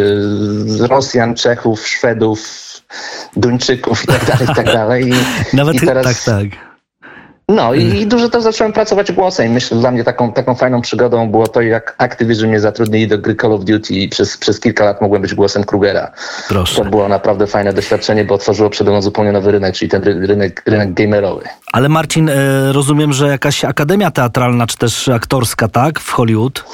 C: z Rosjan, Czechów, Szwedów, Duńczyków i tak dalej, i tak dalej.
B: I, Nawet i teraz... tak, tak.
C: No i, i dużo też zacząłem pracować głosem. Myślę, że dla mnie taką, taką fajną przygodą było to, jak Activision mnie zatrudnili do gry Call of Duty i przez, przez kilka lat mogłem być głosem Krugera. Proszę. To było naprawdę fajne doświadczenie, bo otworzyło przede mną zupełnie nowy rynek, czyli ten rynek, rynek gamerowy.
B: Ale Marcin, e, rozumiem, że jakaś akademia teatralna, czy też aktorska, tak, w Hollywood?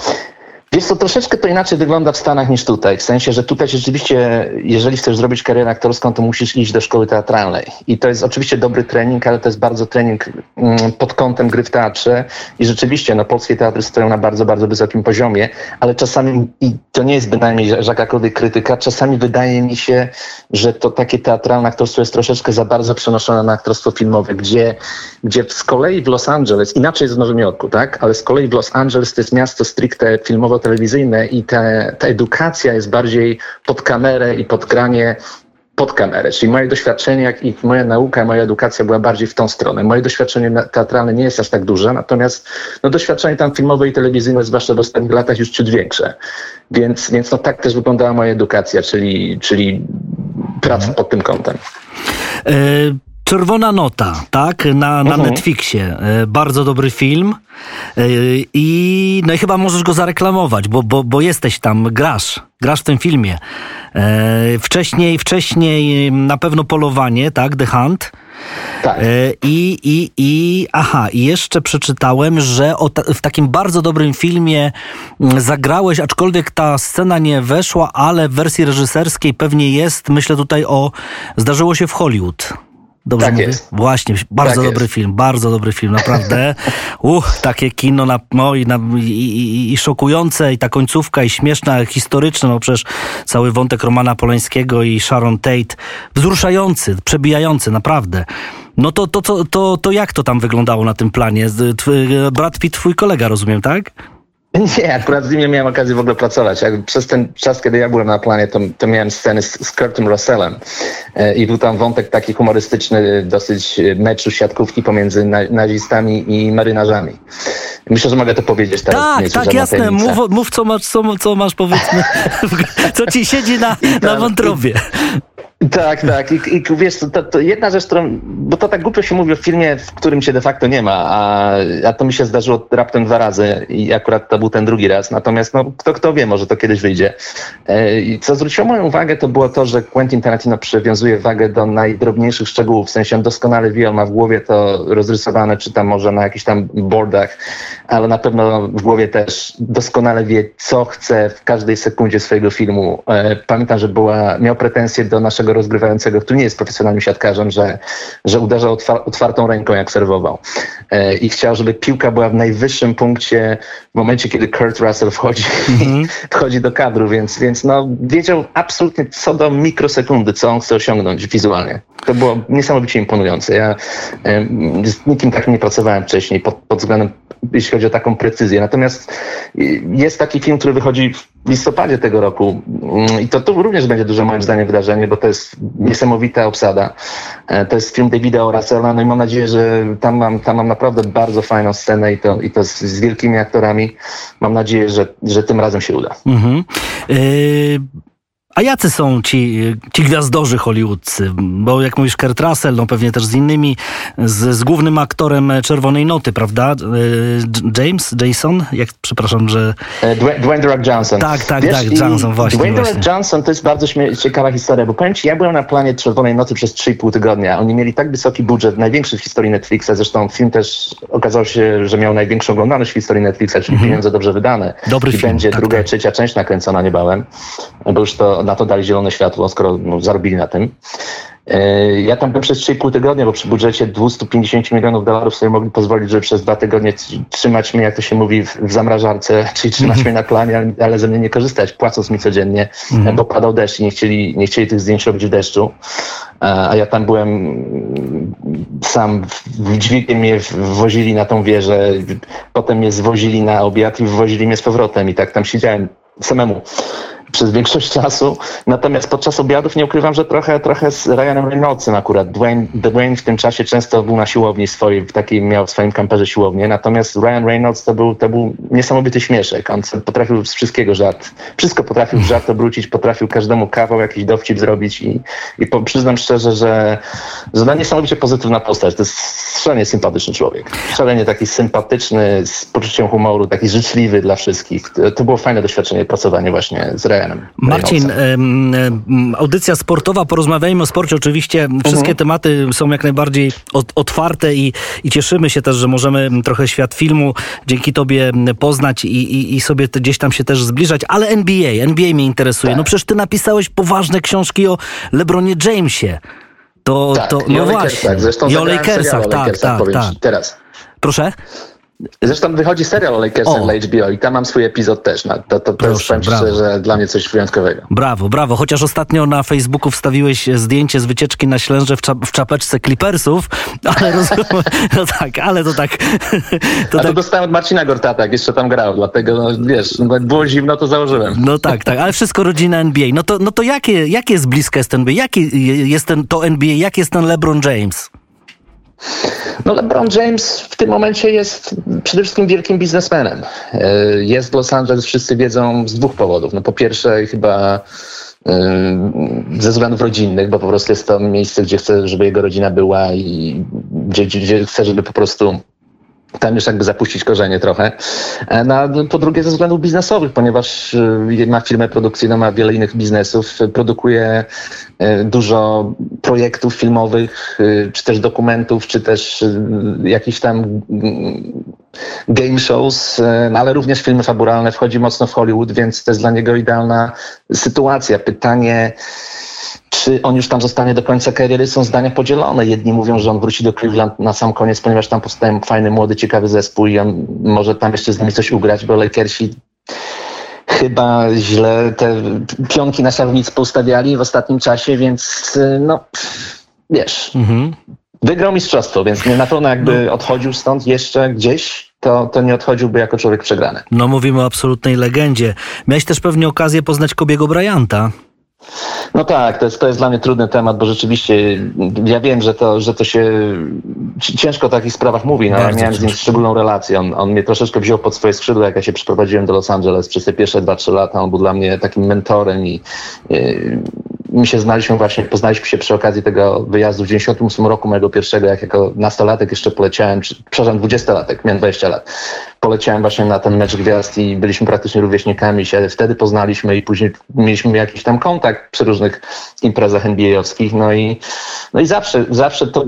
C: Wiesz co, troszeczkę to inaczej wygląda w Stanach niż tutaj. W sensie, że tutaj rzeczywiście, jeżeli chcesz zrobić karierę aktorską, to musisz iść do szkoły teatralnej. I to jest oczywiście dobry trening, ale to jest bardzo trening mm, pod kątem gry w teatrze. I rzeczywiście, no polskie teatry stoją na bardzo, bardzo wysokim poziomie, ale czasami, i to nie jest bynajmniej jakakolwiek krytyka, czasami wydaje mi się, że to takie teatralne aktorstwo jest troszeczkę za bardzo przenoszone na aktorstwo filmowe, gdzie, gdzie z kolei w Los Angeles, inaczej jest w Nowym Jorku, tak? Ale z kolei w Los Angeles to jest miasto stricte filmowo telewizyjne i te, ta edukacja jest bardziej pod kamerę i pod granie pod kamerę. Czyli moje doświadczenie i moja nauka, moja edukacja była bardziej w tą stronę. Moje doświadczenie teatralne nie jest aż tak duże, natomiast no, doświadczenie tam filmowe i telewizyjne, zwłaszcza w ostatnich latach, już ciut większe. Więc, więc no, tak też wyglądała moja edukacja, czyli, czyli praca mhm. pod tym kątem.
B: E, Czerwona Nota, tak, na, na mhm. Netflixie. E, bardzo dobry film. E, I, no i chyba możesz go zareklamować, bo, bo, bo jesteś tam, grasz, grasz w tym filmie. E, wcześniej, wcześniej na pewno Polowanie, tak, The Hunt.
C: Tak.
B: I, i, i aha, i jeszcze przeczytałem, że ta, w takim bardzo dobrym filmie zagrałeś, aczkolwiek ta scena nie weszła, ale w wersji reżyserskiej pewnie jest, myślę tutaj o Zdarzyło się w Hollywood. Dobrze tak mówię? Jest. Właśnie, bardzo tak dobry jest. film, bardzo dobry film, naprawdę. Uch, takie kino na, no, i, na, i, i, i, szokujące, i ta końcówka, i śmieszna, historyczna, no przecież cały wątek Romana Polańskiego i Sharon Tate, wzruszający, przebijający, naprawdę. No to, to, to, to, to jak to tam wyglądało na tym planie? Brad Pitt, twój kolega, rozumiem, tak?
C: Nie, akurat z nim nie miałem okazji w ogóle pracować. Jak przez ten czas, kiedy ja byłem na planie, to, to miałem sceny z, z Kurtem Russellem e, i był tam wątek taki humorystyczny, dosyć meczu siatkówki pomiędzy na, nazistami i marynarzami. Myślę, że mogę to powiedzieć teraz.
B: Tak, tak, jasne. Mów, mów, co masz, co, co masz powiedzmy, co ci siedzi na, na wątrobie.
C: Tak, tak. I, i wiesz, to, to, jedna rzecz, którą, bo to tak głupio się mówi o filmie, w którym się de facto nie ma, a, a to mi się zdarzyło raptem dwa razy i akurat to był ten drugi raz. Natomiast no, kto, kto wie, może to kiedyś wyjdzie. E, I co zwróciło moją uwagę, to było to, że Quentin Tarantino przywiązuje wagę do najdrobniejszych szczegółów, w sensie on doskonale wie, on ma w głowie to rozrysowane, czy tam może na jakichś tam boardach, ale na pewno w głowie też doskonale wie, co chce w każdej sekundzie swojego filmu. E, pamiętam, że była, miał pretensje do naszego rozgrywającego, który nie jest profesjonalnym siatkarzem, że, że uderzał otwartą ręką, jak serwował. E, I chciał, żeby piłka była w najwyższym punkcie w momencie, kiedy Kurt Russell wchodzi, mm -hmm. wchodzi do kadru, więc, więc no, wiedział absolutnie co do mikrosekundy, co on chce osiągnąć wizualnie. To było niesamowicie imponujące. Ja z nikim takim nie pracowałem wcześniej pod, pod względem, jeśli chodzi o taką precyzję. Natomiast jest taki film, który wychodzi w listopadzie tego roku mm, i to również będzie duże moim zdaniem wydarzenie, bo to jest niesamowita obsada. E, to jest film Davida Oracela, no i mam nadzieję, że tam mam, tam mam naprawdę bardzo fajną scenę i to, i to z, z wielkimi aktorami. Mam nadzieję, że, że tym razem się uda. Mhm.
B: Yy... A jacy są ci, ci gwiazdorzy hollywoodzcy? Bo jak mówisz Kurt Russell, no pewnie też z innymi, z, z głównym aktorem Czerwonej Noty, prawda? E, James? Jason? Jak, przepraszam, że...
C: E, Dwayne Rock Johnson.
B: Tak, tak, Wiesz, tak, Johnson, właśnie.
C: Dwayne Rock Johnson to jest bardzo ciekawa historia, bo powiem ci, ja byłem na planie Czerwonej Nocy przez 3,5 tygodnia. Oni mieli tak wysoki budżet, największy w historii Netflixa, zresztą film też okazało się, że miał największą oglądalność w historii Netflixa, czyli mm -hmm. pieniądze dobrze wydane.
B: Dobry
C: I
B: film.
C: będzie
B: tak,
C: druga
B: tak.
C: trzecia część nakręcona niebawem, bo już to na to dali zielone światło, skoro no, zarobili na tym. E, ja tam byłem przez 3,5 tygodnia, bo przy budżecie 250 milionów dolarów sobie mogli pozwolić, żeby przez dwa tygodnie trzymać mnie, jak to się mówi, w zamrażarce, czyli trzymać mnie na planie, ale ze mnie nie korzystać, płacąc mi codziennie, mm. bo padał deszcz i nie chcieli, nie chcieli tych zdjęć robić w deszczu. A ja tam byłem sam, dźwigiem mnie wwozili na tą wieżę, potem mnie zwozili na obiad i wwozili mnie z powrotem i tak tam siedziałem samemu przez większość czasu. Natomiast podczas obiadów nie ukrywam, że trochę, trochę z Ryanem Reynoldsem akurat. Dwayne, Dwayne w tym czasie często był na siłowni swojej, w takiej miał w swoim kamperze siłownię. Natomiast Ryan Reynolds to był, to był niesamowity śmieszek. On potrafił z wszystkiego żart. Wszystko potrafił w żart obrócić, potrafił każdemu kawał jakiś dowcip zrobić i, i po, przyznam szczerze, że, że to niesamowicie pozytywna postać. To jest szalenie sympatyczny człowiek. Szalenie taki sympatyczny, z poczuciem humoru, taki życzliwy dla wszystkich. To, to było fajne doświadczenie, pracowanie właśnie z Ryanem
B: Marcin, audycja sportowa, porozmawiajmy o sporcie. Oczywiście wszystkie mhm. tematy są jak najbardziej otwarte i, i cieszymy się też, że możemy trochę świat filmu dzięki tobie poznać i, i, i sobie gdzieś tam się też zbliżać, ale NBA, NBA mnie interesuje. Tak. No przecież ty napisałeś poważne książki o LeBronie Jamesie.
C: To, tak, to no właśnie. Zresztą
B: I o Lakersach, tak, tak, tak.
C: Teraz.
B: Proszę?
C: Zresztą wychodzi serial o Lakersach dla HBO i tam mam swój epizod też. No, to, to, to Proszę, jest że dla mnie coś wyjątkowego.
B: Brawo, brawo. Chociaż ostatnio na Facebooku wstawiłeś zdjęcie z wycieczki na Ślęże w, w czapeczce Clippersów, ale rozumiem, no tak, ale to tak...
C: To A tak... to dostałem od Marcina Gortata, jak jeszcze tam grał, dlatego no, wiesz, no, było zimno, to założyłem.
B: No tak, tak, ale wszystko rodzina NBA. No to, no to jakie, jakie jest bliska jest NBA? Jaki jest ten, to NBA? Jaki jest ten LeBron James?
C: No LeBron James w tym momencie jest przede wszystkim wielkim biznesmenem. E, jest w Los Angeles, wszyscy wiedzą, z dwóch powodów. No po pierwsze chyba e, ze względów rodzinnych, bo po prostu jest to miejsce, gdzie chce, żeby jego rodzina była i gdzie, gdzie chce, żeby po prostu tam już jakby zapuścić korzenie trochę. E, no, po drugie ze względów biznesowych, ponieważ e, ma firmę produkcyjną, ma wiele innych biznesów, produkuje e, dużo projektów filmowych, czy też dokumentów, czy też jakichś tam mm, game shows, ale również filmy fabularne, wchodzi mocno w Hollywood, więc to jest dla niego idealna sytuacja. Pytanie, czy on już tam zostanie do końca kariery, są zdania podzielone. Jedni mówią, że on wróci do Cleveland na sam koniec, ponieważ tam powstaje fajny, młody, ciekawy zespół i on może tam jeszcze z nimi coś ugrać, bo Lakersi chyba źle te pionki na szawnic postawiali w ostatnim czasie, więc no, wiesz, mhm. wygrał mistrzostwo, więc na pewno jakby no. odchodził stąd jeszcze gdzieś to, to nie odchodziłby jako człowiek przegrany.
B: No mówimy o absolutnej legendzie. Miałeś też pewnie okazję poznać Kobiego Bryanta.
C: No tak, to jest, to jest dla mnie trudny temat, bo rzeczywiście ja wiem, że to, że to się ciężko o takich sprawach mówi, no ja miałem z nim szczególną relację. On, on mnie troszeczkę wziął pod swoje skrzydła, jak ja się przeprowadziłem do Los Angeles przez te pierwsze 2-3 lata. On był dla mnie takim mentorem i, i my się znaliśmy właśnie, poznaliśmy się przy okazji tego wyjazdu w 98 roku mojego pierwszego, jak jako nastolatek jeszcze poleciałem, czy, przepraszam, 20-latek, miałem 20 lat. Poleciałem właśnie na ten mecz gwiazd i byliśmy praktycznie rówieśnikami, się wtedy poznaliśmy i później mieliśmy jakiś tam kontakt przy różnych imprezach NBA-owskich, no i, no i zawsze, zawsze to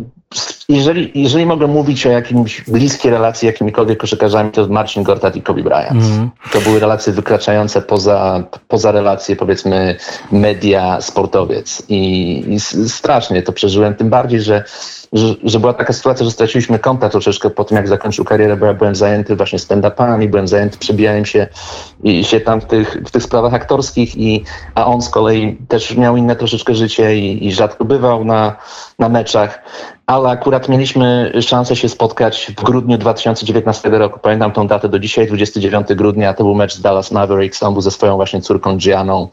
C: jeżeli, jeżeli mogę mówić o jakimś bliskiej relacji jakimikolwiek koszykarzami, to Marcin Gortat i Kobe Bryant. Mm. To były relacje wykraczające poza, poza relacje powiedzmy media, sportowiec I, i strasznie to przeżyłem, tym bardziej, że że, że, była taka sytuacja, że straciliśmy kontakt troszeczkę po tym, jak zakończył karierę, bo ja byłem zajęty właśnie stand-upami, byłem zajęty przebijaniem się i się tam w tych, w tych sprawach aktorskich, i, a on z kolei też miał inne troszeczkę życie i, i rzadko bywał na, na meczach. Ale akurat mieliśmy szansę się spotkać w grudniu 2019 roku. Pamiętam tą datę do dzisiaj, 29 grudnia, to był mecz z Dallas Mavericks, on był ze swoją właśnie córką Gianą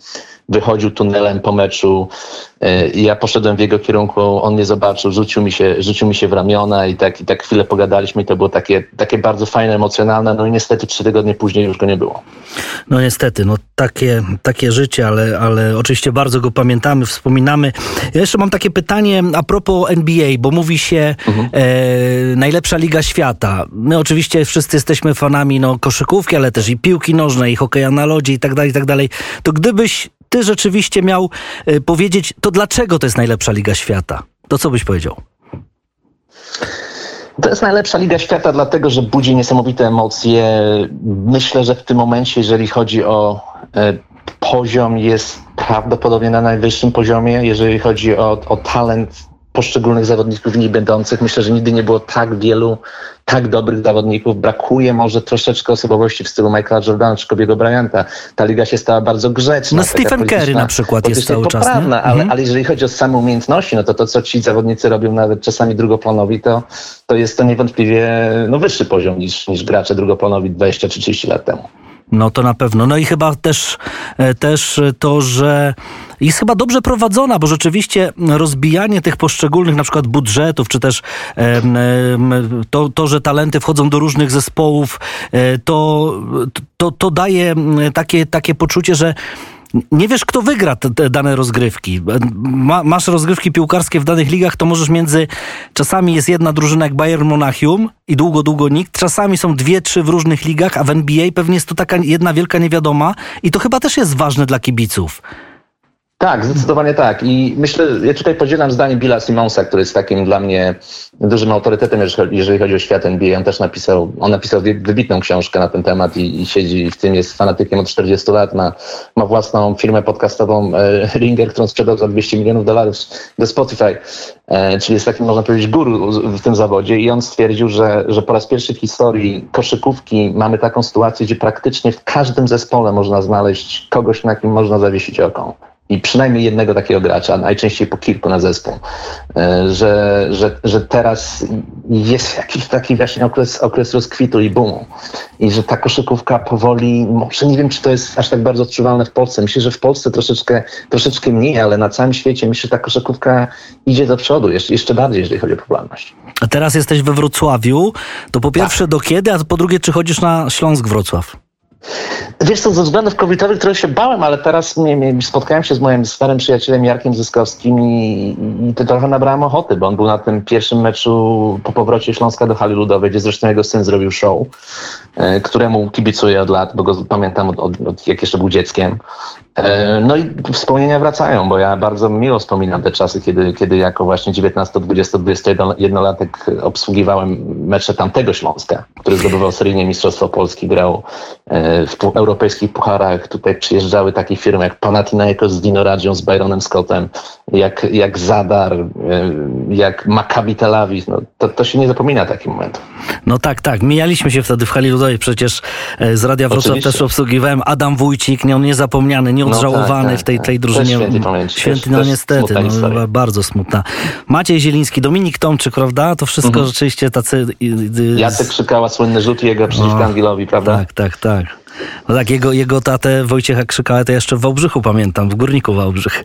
C: wychodził tunelem po meczu e, i ja poszedłem w jego kierunku, on mnie zobaczył, rzucił mi się, rzucił mi się w ramiona i tak, i tak chwilę pogadaliśmy i to było takie, takie bardzo fajne, emocjonalne, no i niestety trzy tygodnie później już go nie było.
B: No niestety, no takie, takie życie, ale, ale oczywiście bardzo go pamiętamy, wspominamy. Ja jeszcze mam takie pytanie a propos NBA, bo mówi się mhm. e, najlepsza liga świata. My oczywiście wszyscy jesteśmy fanami no, koszykówki, ale też i piłki nożnej, i hokeja na lodzie i tak dalej, i tak dalej. To gdybyś ty rzeczywiście miał y, powiedzieć, to dlaczego to jest najlepsza Liga Świata? To co byś powiedział?
C: To jest najlepsza Liga Świata, dlatego że budzi niesamowite emocje. Myślę, że w tym momencie, jeżeli chodzi o e, poziom, jest prawdopodobnie na najwyższym poziomie. Jeżeli chodzi o, o talent poszczególnych zawodników w niej będących. Myślę, że nigdy nie było tak wielu, tak dobrych zawodników. Brakuje może troszeczkę osobowości w stylu Michaela Jordana czy Kobiego Bryanta. Ta liga się stała bardzo grzeczna.
B: No Stephen Curry na przykład jest cały czas.
C: Poprawna, ale, mhm. ale jeżeli chodzi o same umiejętności, no to to, co ci zawodnicy robią nawet czasami drugoplanowi, to, to jest to niewątpliwie no, wyższy poziom niż, niż gracze drugoplanowi 20 czy 30 lat temu.
B: No to na pewno. No i chyba też, e, też to, że jest chyba dobrze prowadzona, bo rzeczywiście rozbijanie tych poszczególnych na przykład budżetów, czy też to, to że talenty wchodzą do różnych zespołów, e, to, to, to daje takie, takie poczucie, że nie wiesz, kto wygra te, te dane rozgrywki. Ma, masz rozgrywki piłkarskie w danych ligach, to możesz między. Czasami jest jedna drużyna jak Bayern Monachium i długo, długo nikt. Czasami są dwie, trzy w różnych ligach, a w NBA pewnie jest to taka jedna wielka niewiadoma i to chyba też jest ważne dla kibiców.
C: Tak, zdecydowanie tak. I myślę, ja tutaj podzielam zdanie Billa Simonsa, który jest takim dla mnie dużym autorytetem, jeżeli chodzi o świat NBA. On też napisał, on napisał wybitną książkę na ten temat i, i siedzi w tym, jest fanatykiem od 40 lat, ma, ma własną firmę podcastową e, Ringer, którą sprzedał za 200 milionów dolarów do Spotify, e, czyli jest takim, można powiedzieć, guru w tym zawodzie i on stwierdził, że, że po raz pierwszy w historii koszykówki mamy taką sytuację, gdzie praktycznie w każdym zespole można znaleźć kogoś, na kim można zawiesić oko i przynajmniej jednego takiego gracza, najczęściej po kilku na zespół, e, że, że, że teraz jest jakiś taki właśnie okres, okres rozkwitu i boomu i że ta koszykówka powoli, może nie wiem, czy to jest aż tak bardzo odczuwalne w Polsce. Myślę, że w Polsce troszeczkę, troszeczkę mniej, ale na całym świecie myślę, że ta koszykówka idzie do przodu, jeszcze, jeszcze bardziej, jeżeli chodzi o popularność.
B: A teraz jesteś we Wrocławiu, to po pierwsze tak. do kiedy, a po drugie, czy chodzisz na Śląsk Wrocław?
C: Wiesz co, ze względów covidowych trochę się bałem, ale teraz spotkałem się z moim starym przyjacielem Jarkiem Zyskowskim i, i to trochę nabrałem ochoty, bo on był na tym pierwszym meczu po powrocie Śląska do hali ludowej, gdzie zresztą jego syn zrobił show, e, któremu kibicuję od lat, bo go pamiętam od, od, od jak jeszcze był dzieckiem. E, no i wspomnienia wracają, bo ja bardzo miło wspominam te czasy, kiedy, kiedy jako właśnie 19, 20, 21 latek obsługiwałem mecze tamtego Śląska, który zdobywał seryjnie Mistrzostwo Polski, grał e, w europejskich pucharach. Tutaj przyjeżdżały takie firmy jak Panathinaikos z Dino Radzią, z Byronem Scottem, jak, jak Zadar, e, jak Maccabi Tel Aviv. No, to, to się nie zapomina taki moment.
B: No tak, tak. Mijaliśmy się wtedy w hali ludowej. Przecież z Radia Wrocław też obsługiwałem Adam Wójcik, nie, on niezapomniany, nie odżałowany
C: tak, tak,
B: w tej,
C: tak.
B: tej drużynie.
C: pamięci.
B: Święty,
C: Też-
B: no
C: też
B: niestety, no, bardzo smutna. Maciej Zieliński, Dominik Tomczyk, prawda? To wszystko
C: Mhm.
B: rzeczywiście tacy...
C: Jacek Krzykała, słynny rzut jego przeciwko
B: O,
C: Angilowi, prawda?
B: Tak, tak, tak. No tak, jego, jego tatę Wojciecha Krzykała to jeszcze w Wałbrzychu pamiętam, w Górniku Wałbrzych.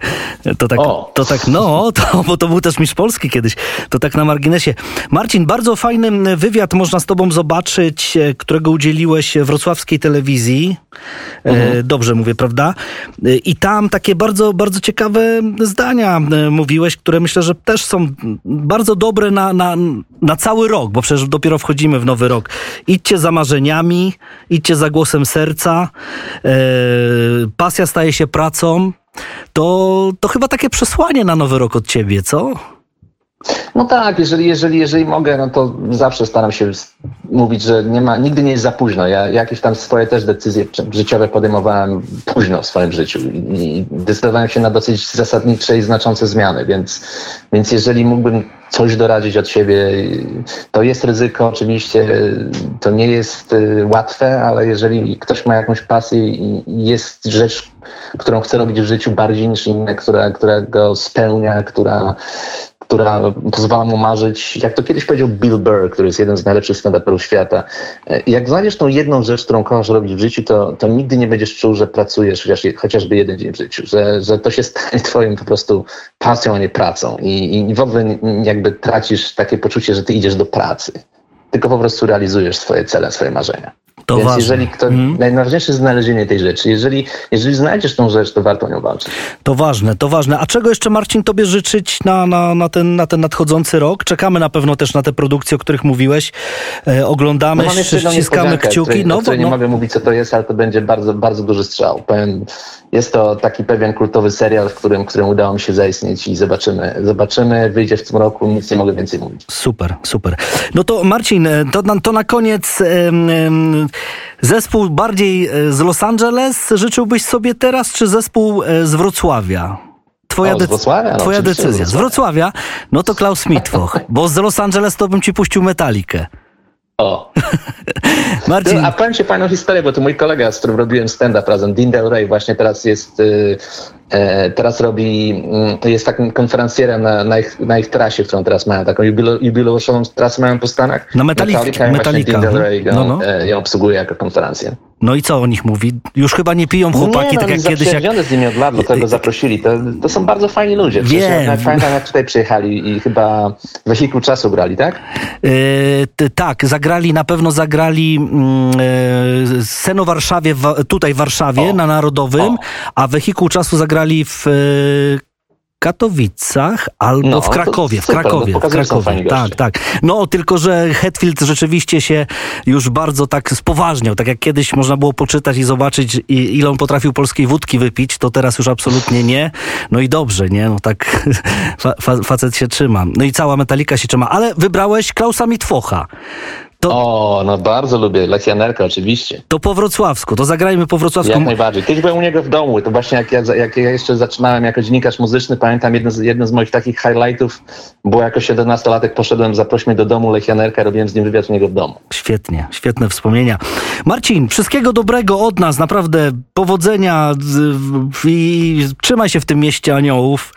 B: To tak,
C: O.
B: to tak, no, to, bo to był też mistrz Polski kiedyś. To tak na marginesie. Marcin, bardzo fajny wywiad można z tobą zobaczyć, e, którego udzieliłeś wrocławskiej telewizji. E, Dobrze mówię, prawda? E, I tam takie bardzo, bardzo ciekawe zdania mówiłeś, które myślę, że też są bardzo dobre na, na, na cały rok, bo przecież dopiero wchodzimy w nowy rok. Idźcie za marzeniami, idźcie za głosem serca, e, pasja staje się pracą. To, to chyba takie przesłanie na nowy rok od ciebie, co?
C: No tak, jeżeli, jeżeli, jeżeli mogę, no to zawsze staram się mówić, że nie ma, nigdy nie jest za późno. Ja jakieś tam swoje też decyzje życiowe podejmowałem późno w swoim życiu i decydowałem się na dosyć zasadnicze i znaczące zmiany, więc, więc jeżeli mógłbym coś doradzić od siebie, to jest ryzyko oczywiście, to nie jest y, łatwe, ale jeżeli ktoś ma jakąś pasję i jest rzecz, którą chce robić w życiu bardziej niż inne, która, która go spełnia, która która pozwala mu marzyć, jak to kiedyś powiedział Bill Burr, który jest jeden z najlepszych stand-uperów świata. E, Jak znajdziesz tą jedną rzecz, którą kochasz robić w życiu, to, to nigdy nie będziesz czuł, że pracujesz chociaż, chociażby jeden dzień w życiu, że, że to się stanie twoim po prostu pasją, a nie pracą i, i w ogóle jakby tracisz takie poczucie, że ty idziesz do pracy, tylko po prostu realizujesz swoje cele, swoje marzenia.
B: To
C: Więc
B: ważne.
C: jeżeli kto,
B: Mhm.
C: najważniejsze jest znalezienie tej rzeczy. Jeżeli, jeżeli znajdziesz tą rzecz, to warto o nią walczyć.
B: To ważne, to ważne. A czego jeszcze, Marcin, tobie życzyć na, na, na, ten, na ten nadchodzący rok? Czekamy na pewno też na te produkcje, o których mówiłeś. E, oglądamy,
C: No
B: ściskamy kciuki.
C: Której,
B: No,
C: której
B: no,
C: nie mogę mówić, co to jest, ale to będzie bardzo, bardzo duży strzał. Powiem, jest to taki pewien kultowy serial, w którym, którym udało mi się zaistnieć i zobaczymy. Zobaczymy, wyjdzie w tym roku, nic nie mogę więcej mówić.
B: Super, super. No to Marcin, e, to, na- to na koniec em, em, zespół bardziej e, z Los Angeles życzyłbyś sobie teraz, czy zespół e, z Wrocławia? Twoja,
C: O, z Wrocławia? No,
B: twoja
C: oczywiście z
B: decyzja. Z Wrocławia? No to Klaus Mitwoch, bo z Los Angeles to bym ci puścił metalikę.
C: O,
B: Marcin,
C: No, a powiem ci fajną historię, bo to mój kolega, z którym robiłem stand-up razem, Dean Del Rey, właśnie teraz jest, y, teraz robi, mm, jest takim konferencjerem na, na, ich, na ich trasie, którą teraz mają, taką jubile, jubileuszową trasę mają po Stanach.
B: Na Metallica- Metallica,
C: Del
B: mhm.
C: Rey ją,
B: No, no.
C: e, ją obsługuje jako konferencję.
B: no i co o nich mówi? Już chyba nie piją chłopaki,
C: nie, no,
B: tak jak kiedyś. Jak...
C: z nimi od lat, do tego zaprosili. To, to są bardzo fajni ludzie.
B: Wiem.
C: pamiętam, jak tutaj przyjechali i chyba w wehikuł czasu grali, tak?
B: E, t- tak, zagrali, na pewno zagrali mm, e, scenę w Warszawie, w, tutaj w Warszawie,
C: O.
B: na Narodowym,
C: O.
B: a wehikuł czasu zagrali w e, Katowicach albo
C: No,
B: w Krakowie. W
C: super,
B: Krakowie,
C: no
B: w Krakowie. Tak, tak. No, tylko że Hetfield rzeczywiście się już bardzo tak spoważniał. Tak jak kiedyś można było poczytać i zobaczyć, ile on potrafił polskiej wódki wypić, to teraz już absolutnie nie. No i dobrze, nie? No tak fa- facet się trzyma. No i cała metalika się trzyma. Ale wybrałeś Klausa Mitwocha. To,
C: O, no bardzo lubię. Lechianerka oczywiście.
B: to po wrocławsku, to zagrajmy po wrocławsku.
C: Jak najbardziej. Kiedyś byłem u niego w domu. To właśnie jak ja, jak ja jeszcze zaczynałem jako dziennikarz muzyczny, pamiętam jedno z, jedno z moich takich highlightów było jako 17-latek poszedłem, zaproś mnie do domu Lechianerka, robiłem z nim wywiad u niego w domu.
B: Świetnie, świetne wspomnienia. Marcin, wszystkiego dobrego od nas, naprawdę powodzenia i trzymaj się w tym mieście aniołów.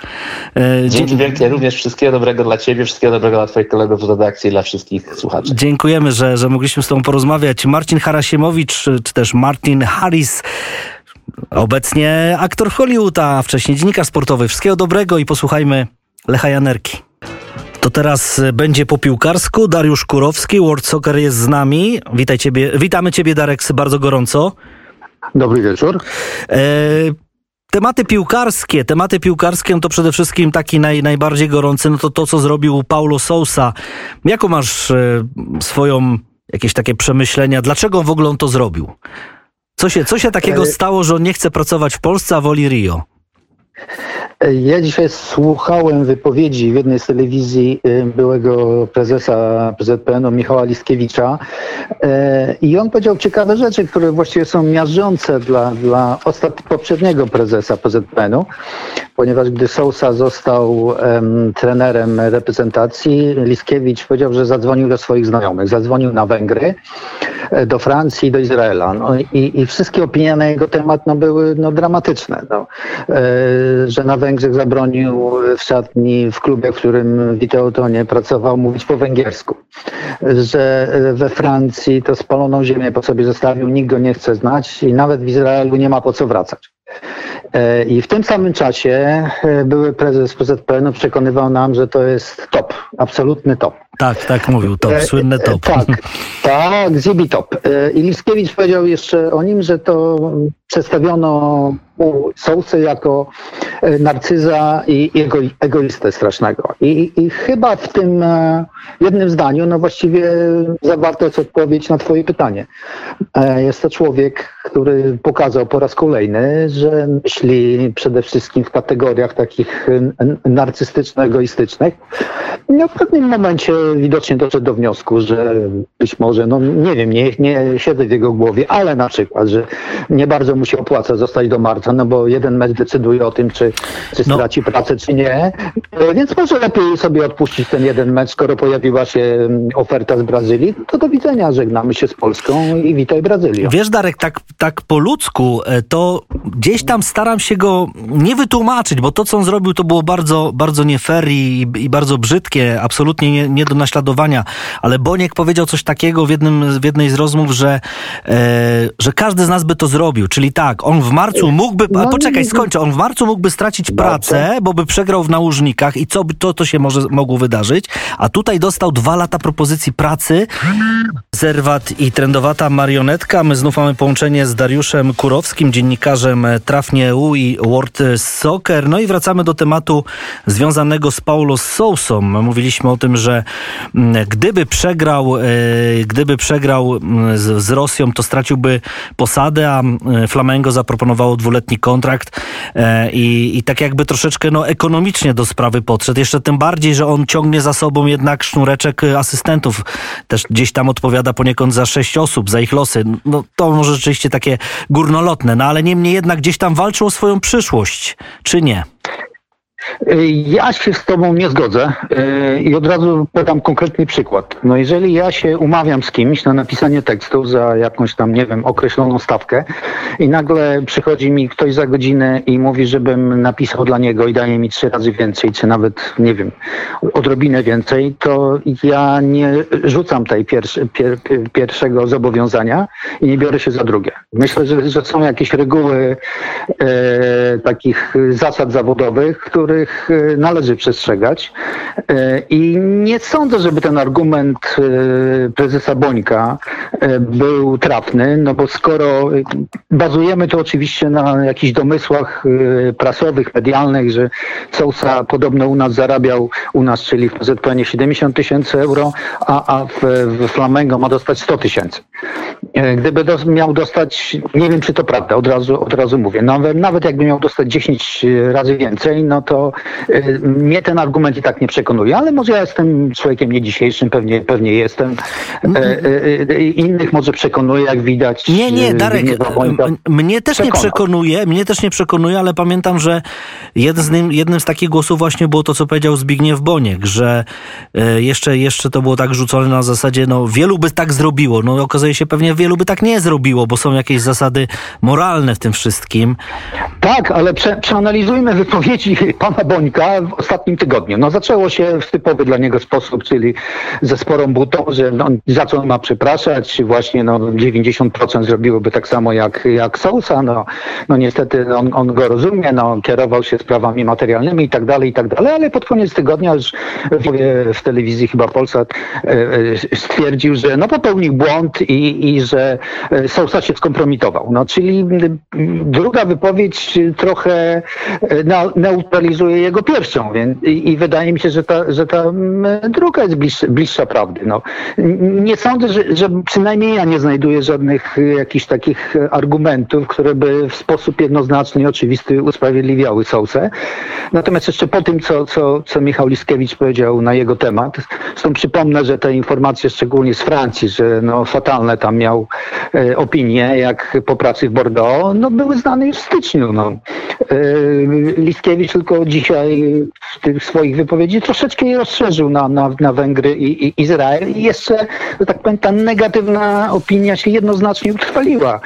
B: E,
C: Dzięki wielkie, również wszystkiego dobrego dla ciebie, wszystkiego dobrego dla twoich kolegów z redakcji i dla wszystkich słuchaczy.
B: Dziękujemy, że, że mogliśmy z Tobą porozmawiać. Marcin Harasiemowicz, czy, też Martin Harris, obecnie aktor Hollywood, a wcześniej dziennikarz sportowy. Wszystkiego dobrego i posłuchajmy Lecha Janerki. To teraz będzie po piłkarsku. Dariusz Kurowski, World Soccer jest z nami. Witaj ciebie, witamy Ciebie, Darek, bardzo gorąco.
A: Dobry wieczór.
B: E, Tematy piłkarskie, tematy piłkarskie no to przede wszystkim taki naj, najbardziej gorący, no to to, co zrobił Paulo Sousa. Jaką masz e, swoją, jakieś takie przemyślenia, dlaczego w ogóle on to zrobił? Co się, co się takiego
A: E,
B: stało, że on nie chce pracować w Polsce, a woli Rio?
A: Ja dzisiaj słuchałem wypowiedzi w jednej z telewizji y, byłego prezesa PZPN-u Michała Liskiewicza e, i on powiedział ciekawe rzeczy, które właściwie są miażdżące dla, dla ostat- poprzedniego prezesa PZPN-u, ponieważ gdy Sousa został em, trenerem reprezentacji, Liskiewicz powiedział, że zadzwonił do swoich znajomych, zadzwonił na Węgry
D: do Francji, do Izraela. No i, i wszystkie opinie na jego temat no, były no, dramatyczne. No. Że na Węgrzech zabronił w szatni, w klubie, w którym Witeotonie pracował, mówić po węgiersku. Że we Francji to spaloną ziemię po sobie zostawił, nikt go nie chce znać i nawet w Izraelu nie ma po co wracać. E, I w tym samym czasie e, były prezes PZPN przekonywał nam, że to jest top, absolutny top.
B: Tak, tak mówił, top,
D: E,
B: słynny top.
D: Tak, tak, Zibi top. E, I Liskiewicz powiedział jeszcze o nim, że to przedstawiono mu Sousę jako e, narcyza i ego, egoistę strasznego. I, I chyba w tym e, jednym zdaniu, no właściwie zawarto jest odpowiedź na twoje pytanie. E, Jest to człowiek, który pokazał po raz kolejny, że myśli przede wszystkim w kategoriach takich narcystyczno-egoistycznych. No w pewnym momencie widocznie doszedł do wniosku, że być może, no nie wiem, nie, nie siedzę w jego głowie, ale na przykład, że nie bardzo mu się opłaca zostać do marca, no bo jeden mecz decyduje o tym, czy, czy
B: No.
D: straci pracę, czy nie. E, Więc może lepiej sobie odpuścić ten jeden mecz, skoro pojawiła się mm, oferta z Brazylii. To do widzenia, żegnamy się z Polską i witaj Brazylią.
B: Wiesz, Darek, tak, tak po ludzku, e, to gdzieś tam staram się go nie wytłumaczyć, bo to, co on zrobił, to było bardzo, bardzo nie fair i, i bardzo brzydkie, absolutnie nie, nie do naśladowania. Ale Boniek powiedział coś takiego w, jednym, w jednej z rozmów, że, e, że każdy z nas by to zrobił. Czyli tak, on w marcu mógłby. A
D: No,
B: poczekaj, skończę. On w marcu mógłby stracić pracę, bo by przegrał w nałożnikach i co by to, to się może mogło wydarzyć. A tutaj dostał dwa lata propozycji pracy. Zerwat i trendowata marionetka. My znów mamy połączenie z Dariuszem Kurowskim, dziennikarzem Trafnie.eu i World Soccer. No i wracamy do tematu związanego z Paulo Sousą. Mówiliśmy o tym, że gdyby przegrał, e, gdyby przegrał mm, z, z Rosją, to straciłby posadę, a mm, Flamengo zaproponowało dwuletni kontrakt e, i, i tak jakby troszeczkę no, ekonomicznie do sprawy podszedł. Jeszcze tym bardziej, że on ciągnie za sobą jednak sznureczek e, asystentów. Też gdzieś tam odpowiada poniekąd za sześć osób, za ich losy. No to może rzeczywiście takie górnolotne, no ale niemniej jednak gdzieś tam walczą o swoją przyszłość, czy nie?
D: Ja się z Tobą nie zgodzę yy, i od razu podam konkretny przykład. No jeżeli ja się umawiam z kimś na napisanie tekstu za jakąś tam, nie wiem, określoną stawkę i nagle przychodzi mi ktoś za godzinę i mówi, żebym napisał dla niego i daje mi trzy razy więcej, czy nawet, nie wiem, odrobinę więcej, to ja nie rzucam tej pier, pier, pierwszego zobowiązania i nie biorę się za drugie. Myślę, że, że są jakieś reguły e, takich zasad zawodowych, których e, należy przestrzegać. E, I nie sądzę, żeby ten argument e, prezesa Bońka był trafny, no bo skoro bazujemy to oczywiście na jakichś domysłach prasowych, medialnych, że Sousa podobno u nas zarabiał, u nas, czyli w PZPN 70 tysięcy euro, a, a w, w Flamengo ma dostać 100 tysięcy. Gdyby dos- miał dostać, nie wiem czy to prawda, od razu, od razu mówię, nawet, nawet jakby miał dostać 10 razy więcej, no to e, mnie ten argument i tak nie przekonuje, ale może ja jestem człowiekiem nie dzisiejszym, pewnie, pewnie jestem. E, e, e, Innych może przekonuje, jak widać.
B: Nie, nie, Darek, mnie też nie przekonuje, mnie też nie przekonuje, ale pamiętam, że jednym, jednym z takich głosów właśnie było to, co powiedział Zbigniew Boniek, że jeszcze, jeszcze to było tak rzucone na zasadzie, no wielu by tak zrobiło, no okazuje się pewnie wielu by tak nie zrobiło, bo są jakieś zasady moralne w tym wszystkim.
D: Tak, ale prze, przeanalizujmy wypowiedzi pana Bońka w ostatnim tygodniu. No zaczęło się w typowy dla niego sposób, czyli ze sporą butą, że no, za co ma przepraszać, właśnie no, 90% zrobiłoby tak samo jak, jak Sousa, no, no niestety on, on go rozumie, no, kierował się sprawami materialnymi i tak dalej, i tak dalej, ale pod koniec tygodnia już w, w telewizji chyba Polsat e, e, stwierdził, że no popełnił błąd i, i że e, Sousa się skompromitował. No, czyli druga wypowiedź trochę e, neutralizuje jego pierwszą, więc i, i wydaje mi się, że ta, że ta m, druga jest bliższa, prawdy. No, nie sądzę, że, że przynajmniej ja nie znajduję żadnych e, jakichś takich e, argumentów, które by w sposób jednoznaczny i oczywisty usprawiedliwiały Sousę. Natomiast jeszcze po tym, co, co, co Michał Liskiewicz powiedział na jego temat, Zresztą przypomnę, że te informacje, szczególnie z Francji, że no, fatalne tam miał e, opinie, jak po pracy w Bordeaux, no, były znane już w styczniu. No. E, Liskiewicz tylko dzisiaj w tych swoich wypowiedzi troszeczkę je rozszerzył na, na, na Węgry i, i Izrael i jeszcze, że tak powiem, ta negatywna opinia się jednoznacznie utrwaliła.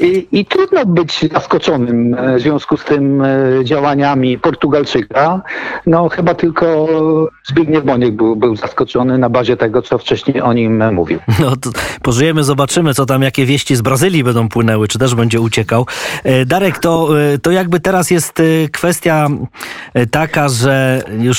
D: I, i trudno być zaskoczonym w związku z tym e, działaniami Portugalczyka. No chyba tylko Zbigniew Boniek był, był zaskoczony na bazie tego, co wcześniej o nim mówił.
B: No to pożyjemy, zobaczymy, co tam, jakie wieści z Brazylii będą płynęły, czy też będzie uciekał. E, Darek, to, e, to jakby teraz jest e, kwestia e, taka, że już,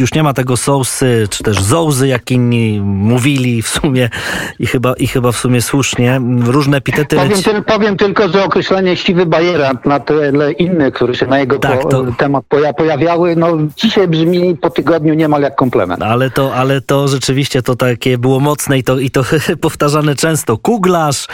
B: już nie ma tego sousy, czy też zołzy, jak inni mówili w sumie i chyba, i chyba w sumie słusznie. Różne epitety
D: Powiem,
B: leci...
D: tyl, powiem tylko, że określenie siwy bajera na tyle innych, które się na jego
B: Tak,
D: po,
B: to-
D: temat poja, pojawiały, no dzisiaj brzmi po tygodniu niemal jak komplement.
B: Ale to, ale to rzeczywiście to takie było mocne i to, i to powtarzane często. Kuglarz,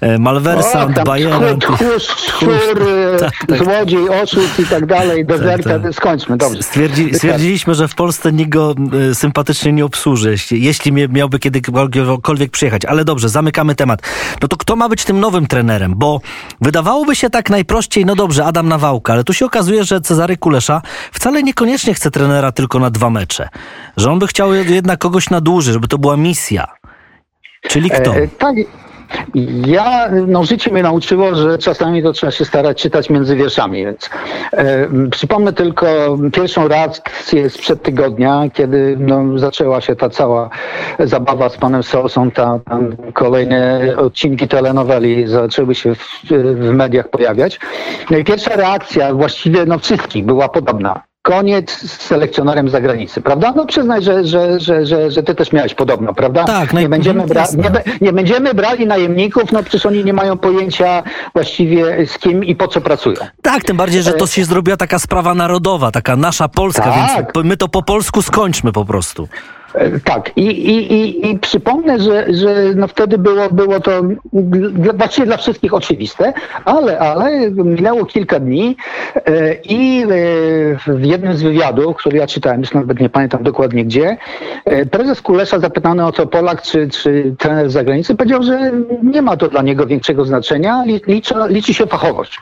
B: e, Malwersant, Bajerant.
D: tchórz, tchórz,
B: Tak, tak.
D: złodziej, oszust i tak dalej, dezerter,
B: tak.
D: skończmy, dobrze.
B: Stwierdzi, stwierdziliśmy, że w Polsce nikt go e, sympatycznie nie obsłuży, jeśli, jeśli miałby kiedykolwiek przyjechać. Ale dobrze, zamykamy temat. No to kto ma być tym nowym trenerem? Bo wydawałoby się tak najprościej, no dobrze, Adam Nawałka, ale tu się okazuje, że Cezary Kulesza wcale niekoniecznie chce trenera tylko na dwa mecze. Że on by chciał jednak kogoś na dłużej, żeby to była misja. Czyli kto?
D: E, tak. Ja, no życie mnie nauczyło, że czasami to trzeba się starać czytać między wierszami, więc e, przypomnę tylko pierwszą reakcję sprzed tygodnia, kiedy no, zaczęła się ta cała zabawa z panem Sosą, ta, tam kolejne odcinki telenoweli zaczęły się w, w mediach pojawiać. No i pierwsza reakcja właściwie no wszystkich była podobna. Koniec z selekcjonerem z zagranicy, prawda? No przyznaj, że, że, że, że, że ty też miałeś podobno, prawda?
B: Tak,
D: nie, będziemy bra-
B: jasne.
D: nie, nie będziemy brali najemników, no przecież oni nie mają pojęcia właściwie z kim i po co pracują.
B: Tak, tym bardziej, że to się zrobiła taka sprawa narodowa, taka nasza Polska,
D: Tak.
B: więc my to po polsku skończmy po prostu.
D: E, Tak, i, i, i, i przypomnę, że, że no wtedy było, było to właściwie dla wszystkich oczywiste, ale, ale minęło kilka dni e, i e, w jednym z wywiadów, który ja czytałem, już nawet nie pamiętam dokładnie gdzie, prezes Kulesza zapytany o to Polak czy, czy trener z zagranicy powiedział, że nie ma to dla niego większego znaczenia, li, liczy, liczy się fachowość.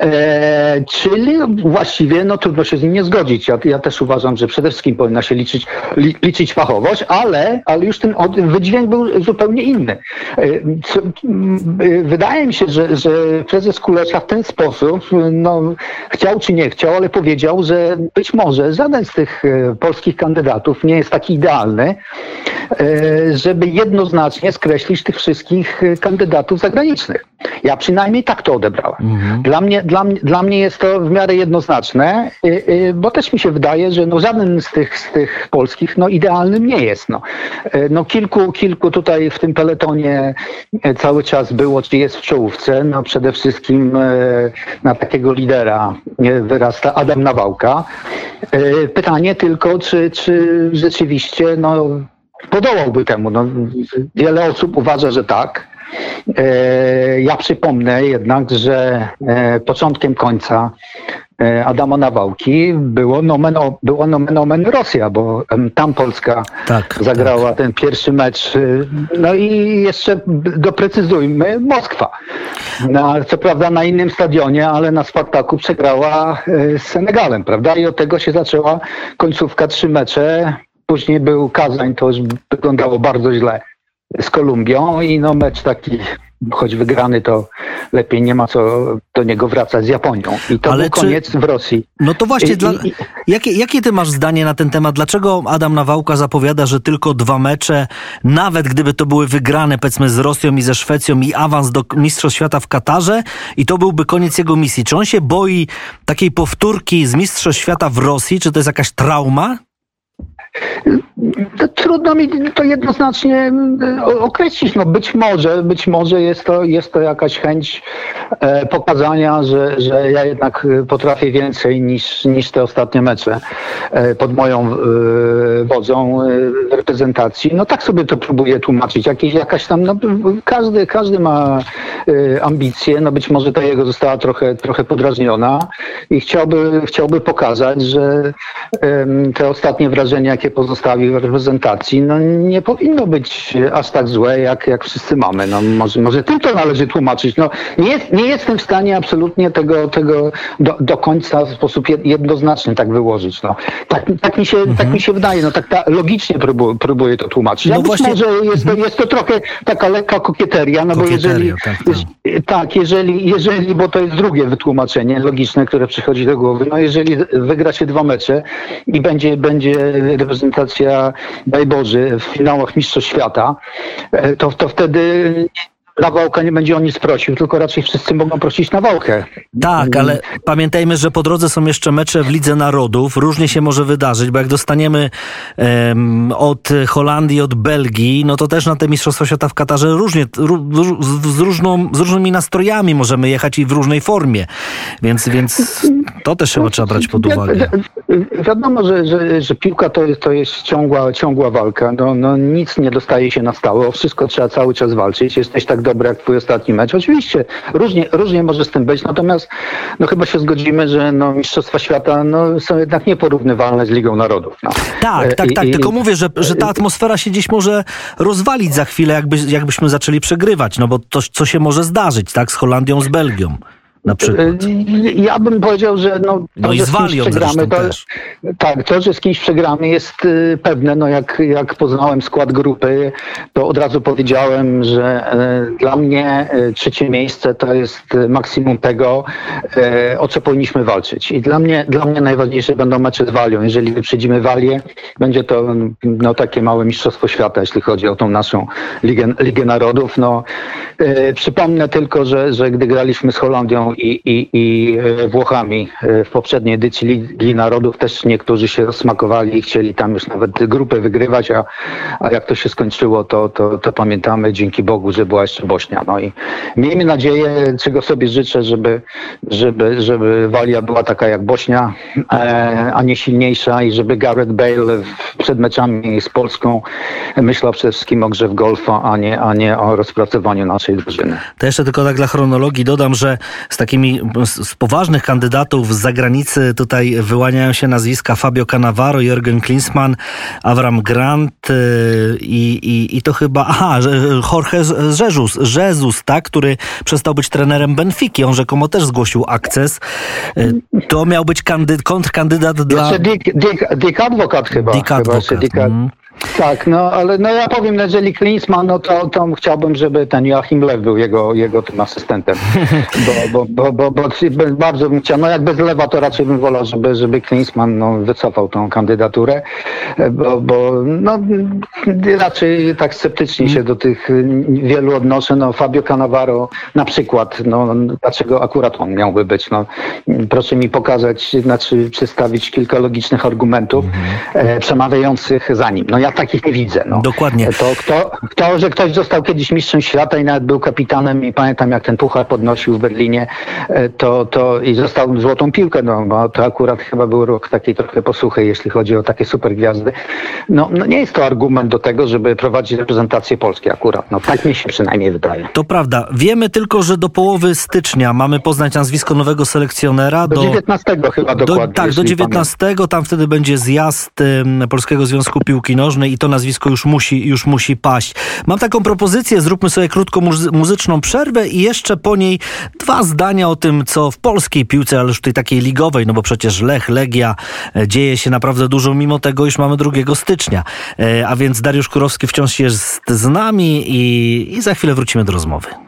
D: E, czyli właściwie no, trudno się z nim nie zgodzić. Ja, ja też uważam, że przede wszystkim powinna się liczyć, li, liczyć fachowość, ale, ale już ten od, wydźwięk był zupełnie inny. E, co, e, wydaje mi się, że, że prezes Kulesza w ten sposób no, chciał czy nie chciał, ale powiedział, że być może żaden z tych e, polskich kandydatów nie jest taki idealny, e, żeby jednoznacznie skreślić tych wszystkich kandydatów zagranicznych. Ja przynajmniej tak to odebrałem. Dla, mnie, dla, dla mnie jest to w miarę jednoznaczne, y, y, bo też mi się wydaje, że no żaden z tych, z tych polskich no idealnym nie jest. No. Y, no kilku, kilku tutaj w tym peletonie cały czas było, czy jest w czołówce. No przede wszystkim na takiego lidera wyrasta Adam Nawałka. Pytanie tylko, czy, czy rzeczywiście no, podołałby temu. No, wiele osób uważa, że tak. E, Ja przypomnę jednak, że e, początkiem końca e, Adama Nawałki było nomen, o- była nomen omen Rosja, bo tam Polska
B: Tak,
D: zagrała ten pierwszy mecz. y, No i jeszcze doprecyzujmy, Moskwa. Na, co prawda na innym stadionie, ale na Spartaku przegrała y, z Senegalem, prawda? I od tego się zaczęła końcówka, trzy mecze. Później był Kazań, to już wyglądało bardzo źle z Kolumbią i no mecz taki, choć wygrany, to lepiej nie ma co do niego wracać z Japonią. I to
B: Ale
D: był
B: czy-
D: koniec w Rosji.
B: No to właśnie,
D: I-
B: dla,
D: i-
B: jakie, jakie ty masz zdanie na ten temat? Dlaczego Adam Nawałka zapowiada, że tylko dwa mecze, nawet gdyby to były wygrane powiedzmy z Rosją i ze Szwecją i awans do Mistrzostw Świata w Katarze i to byłby koniec jego misji. Czy on się boi takiej powtórki z Mistrzostw Świata w Rosji? Czy to jest jakaś trauma?
D: Trudno mi to jednoznacznie mm, określić. No być może, być może jest to, jest to jakaś chęć e, pokazania, że, że ja jednak e, potrafię więcej niż, niż te ostatnie mecze e, pod moją wodzą reprezentacji. No tak sobie to próbuję tłumaczyć. Jakieś, jakaś tam, no, każdy, każdy ma ambicje. No być może ta jego została trochę, trochę podrażniona i chciałby, chciałby pokazać, że te ostatnie wrażenia, jakie jakie pozostawi w reprezentacji, no nie powinno być aż tak złe, jak, jak wszyscy mamy. No może, może tym to należy tłumaczyć. No nie, jest, nie jestem w stanie absolutnie tego, tego do, do końca w sposób jednoznaczny tak wyłożyć. No. Tak, tak, mi się, mhm. tak mi się wydaje, no tak ta, logicznie próbuję, próbuję to tłumaczyć. No właśnie... może jest to, jest to trochę taka lekka kokieteria, no bo jeżeli... Tak, tak. tak, jeżeli, jeżeli, bo to jest drugie wytłumaczenie logiczne, które przychodzi do głowy, no jeżeli wygra się dwa mecze i będzie, będzie reprezentacja, daj Boże, w finałach Mistrzostw Świata, e, to, to wtedy na Wałkę nie będzie o nic prosił, tylko raczej wszyscy mogą prosić na Wałkę.
B: Tak, ale pamiętajmy, że po drodze są jeszcze mecze w Lidze Narodów. Różnie się może wydarzyć, bo jak dostaniemy um, od Holandii, od Belgii, no to też na te Mistrzostwa Świata w Katarze różnie, z, różną, z różnymi nastrojami możemy jechać i w różnej formie. Więc, więc to też chyba trzeba brać pod uwagę.
D: Wiadomo, że, że, że piłka to jest, to jest ciągła, ciągła walka. No, no nic nie dostaje się na stałe. O wszystko trzeba cały czas walczyć. Jesteś tak dobry jak twój ostatni mecz. Oczywiście różnie, różnie może z tym być, natomiast no chyba się zgodzimy, że no, Mistrzostwa Świata no, są jednak nieporównywalne z Ligą Narodów. No.
B: Tak, tak, tak. I, tylko mówię, że, że ta atmosfera się gdzieś może rozwalić za chwilę, jakby, jakbyśmy zaczęli przegrywać, no bo to, co się może zdarzyć, tak, z Holandią, z Belgią na przykład?
D: Ja bym powiedział, że no, to,
B: no i z Walią przegramy, to, też.
D: Tak, to, że z kimś przegramy jest y, pewne. No jak, jak poznałem skład grupy, to od razu powiedziałem, że y, dla mnie y, trzecie miejsce to jest maksimum tego, o co powinniśmy walczyć. I dla mnie, dla mnie najważniejsze będą mecze z Walią. Jeżeli wyprzedzimy Walię, będzie to no, takie małe mistrzostwo świata, jeśli chodzi o tą naszą Ligę, Ligę Narodów. No, przypomnę tylko, że, że gdy graliśmy z Holandią i, i, i e, Włochami. E, w poprzedniej edycji Ligi Narodów też niektórzy się rozsmakowali i chcieli tam już nawet grupę wygrywać, a, a jak to się skończyło, to, to, to pamiętamy dzięki Bogu, że była jeszcze Bośnia. No i miejmy nadzieję, czego sobie życzę, żeby, żeby, żeby Walia była taka jak Bośnia, e, a nie silniejsza i żeby Gareth Bale przed meczami z Polską myślał przede wszystkim o grze w golfa, a nie, a nie o rozpracowaniu naszej drużyny.
B: To jeszcze tylko tak dla chronologii dodam, że z takimi z poważnych kandydatów z zagranicy tutaj wyłaniają się nazwiska Fabio Cannavaro, Jürgen Klinsmann, Avram Grant y, i, i, i to chyba, aha, Jorge Jesus, Jesus, tak, który przestał być trenerem Benfiki. On rzekomo też zgłosił akces. Y, to miał być kandy, kontrkandydat dla...
D: Dick, Dick, Dick Advokat chyba.
B: Dick. Dick, mm.
D: Tak, no ale no ja powiem, jeżeli Klinsmann, no to, to chciałbym, żeby ten Joachim Lew był jego, jego tym asystentem. Bo, bo, bo, bo, bo bardzo bym chciał, no jak bez Lewa, to raczej bym wolał, żeby, żeby Klinsmann no, wycofał tą kandydaturę, bo, bo no, raczej tak sceptycznie się do tych wielu odnoszę. No Fabio Cannavaro na przykład, no dlaczego akurat on miałby być? No, proszę mi pokazać, znaczy przedstawić kilka logicznych argumentów e, przemawiających za nim. No ja ja takich nie widzę. No.
B: Dokładnie.
D: To, kto, kto, że ktoś został kiedyś mistrzem świata i nawet był kapitanem i pamiętam jak ten puchar podnosił w Berlinie, e, to, to i został złotą piłkę, no bo to akurat chyba był rok takiej trochę posłuchy, jeśli chodzi o takie super gwiazdy. No, no nie jest to argument do tego, żeby prowadzić reprezentację Polski akurat. No tak mi się przynajmniej wydaje.
B: To prawda. Wiemy tylko, że do połowy stycznia mamy poznać nazwisko nowego selekcjonera.
D: Do, do 19 chyba dokładnie.
B: Do, tak, do 19. Pamiętam. Tam wtedy będzie zjazd Polskiego Związku Piłki Nożnej i to nazwisko już musi, już musi paść. Mam taką propozycję, zróbmy sobie krótką muzyczną przerwę i jeszcze po niej dwa zdania o tym, co w polskiej piłce, ale już tej takiej ligowej, no bo przecież Lech, Legia, e, dzieje się naprawdę dużo, mimo tego już mamy 2 stycznia. E, a więc Dariusz Kurowski wciąż jest z nami i, i za chwilę wrócimy do rozmowy.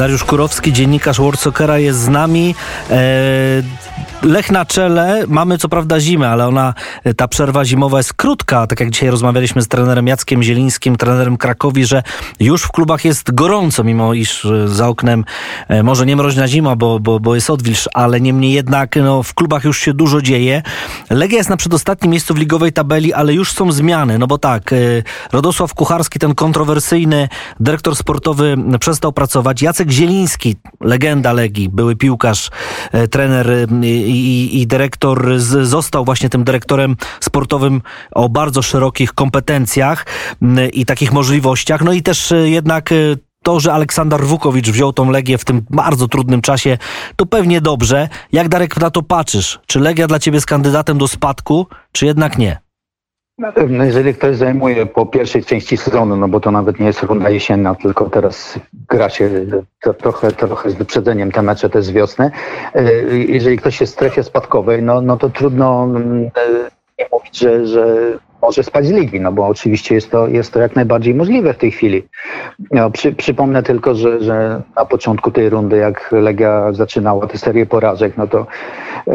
B: Dariusz Kurowski, dziennikarz Warsokera jest z nami. E, Lech na czele, mamy co prawda zimę, ale ona, ta przerwa zimowa jest krótka, tak jak dzisiaj rozmawialiśmy z trenerem Jackiem Zielińskim, trenerem Krakowi, że już w klubach jest gorąco, mimo iż za oknem e, może nie mroźna zima, bo, bo, bo jest odwilż, ale niemniej jednak no, w klubach już się dużo dzieje. Legia jest na przedostatnim miejscu w ligowej tabeli, ale już są zmiany, no bo tak, e, Rodosław Kucharski, ten kontrowersyjny dyrektor sportowy przestał pracować, Jacek Zieliński, legenda Legii, były piłkarz, e, trener i, i dyrektor z, został właśnie tym dyrektorem sportowym o bardzo szerokich kompetencjach i takich możliwościach. No i też e, jednak e, to, że Aleksander Wukowicz wziął tą Legię w tym bardzo trudnym czasie, to pewnie dobrze. Jak Darek na to patrzysz? Czy Legia dla ciebie jest kandydatem do spadku, czy jednak nie?
D: No jeżeli ktoś zajmuje po pierwszej części sezonu, no bo to nawet nie jest runda jesienna, tylko teraz gra się to trochę, trochę z wyprzedzeniem te mecze te z wiosny. E, jeżeli ktoś jest w strefie spadkowej, no, no to trudno mm, e, nie mówić, że, że może spać z ligi, no bo oczywiście jest to, jest to jak najbardziej możliwe w tej chwili. No, przy, przypomnę tylko, że, że na początku tej rundy, jak Legia zaczynała tę serię porażek, no to e,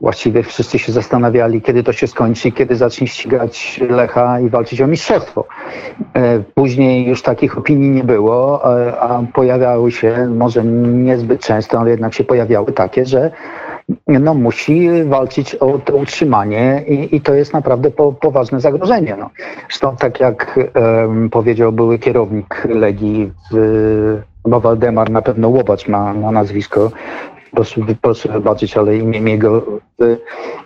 D: właściwie wszyscy się zastanawiali, kiedy to się skończy, kiedy zacznie ścigać Lecha i walczyć o mistrzostwo. E, później już takich opinii nie było, a, a pojawiały się, może niezbyt często, ale jednak się pojawiały takie, że no, musi walczyć o to utrzymanie i, i to jest naprawdę po, poważne zagrożenie. No. Zresztą tak jak um, powiedział były kierownik Legii, w, no Waldemar na pewno Łobacz ma, ma nazwisko, proszę, proszę wybaczyć, ale imię jego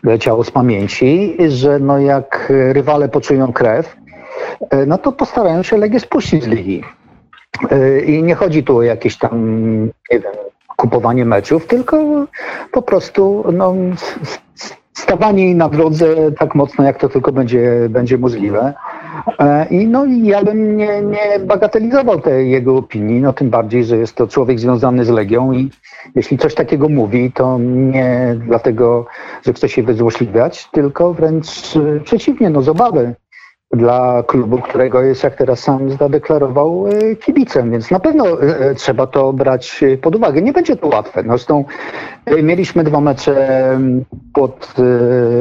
D: leciało z pamięci, że no jak rywale poczują krew, e, no to postarają się Legię spuścić z ligi. E, I nie chodzi tu o jakieś tam, nie wiem, kupowanie meczów, tylko po prostu no, stawanie na drodze tak mocno, jak to tylko będzie, będzie możliwe. E, I no i ja bym nie, nie bagatelizował tej jego opinii, no tym bardziej, że jest to człowiek związany z Legią i jeśli coś takiego mówi, to nie dlatego, że chce się wyzłośliwiać, tylko wręcz przeciwnie, no z obawy dla klubu, którego jest, jak teraz sam zadeklarował, e, kibicem, więc na pewno e, e, trzeba to brać pod uwagę. Nie będzie to łatwe. No, zresztą mieliśmy dwa mecze pod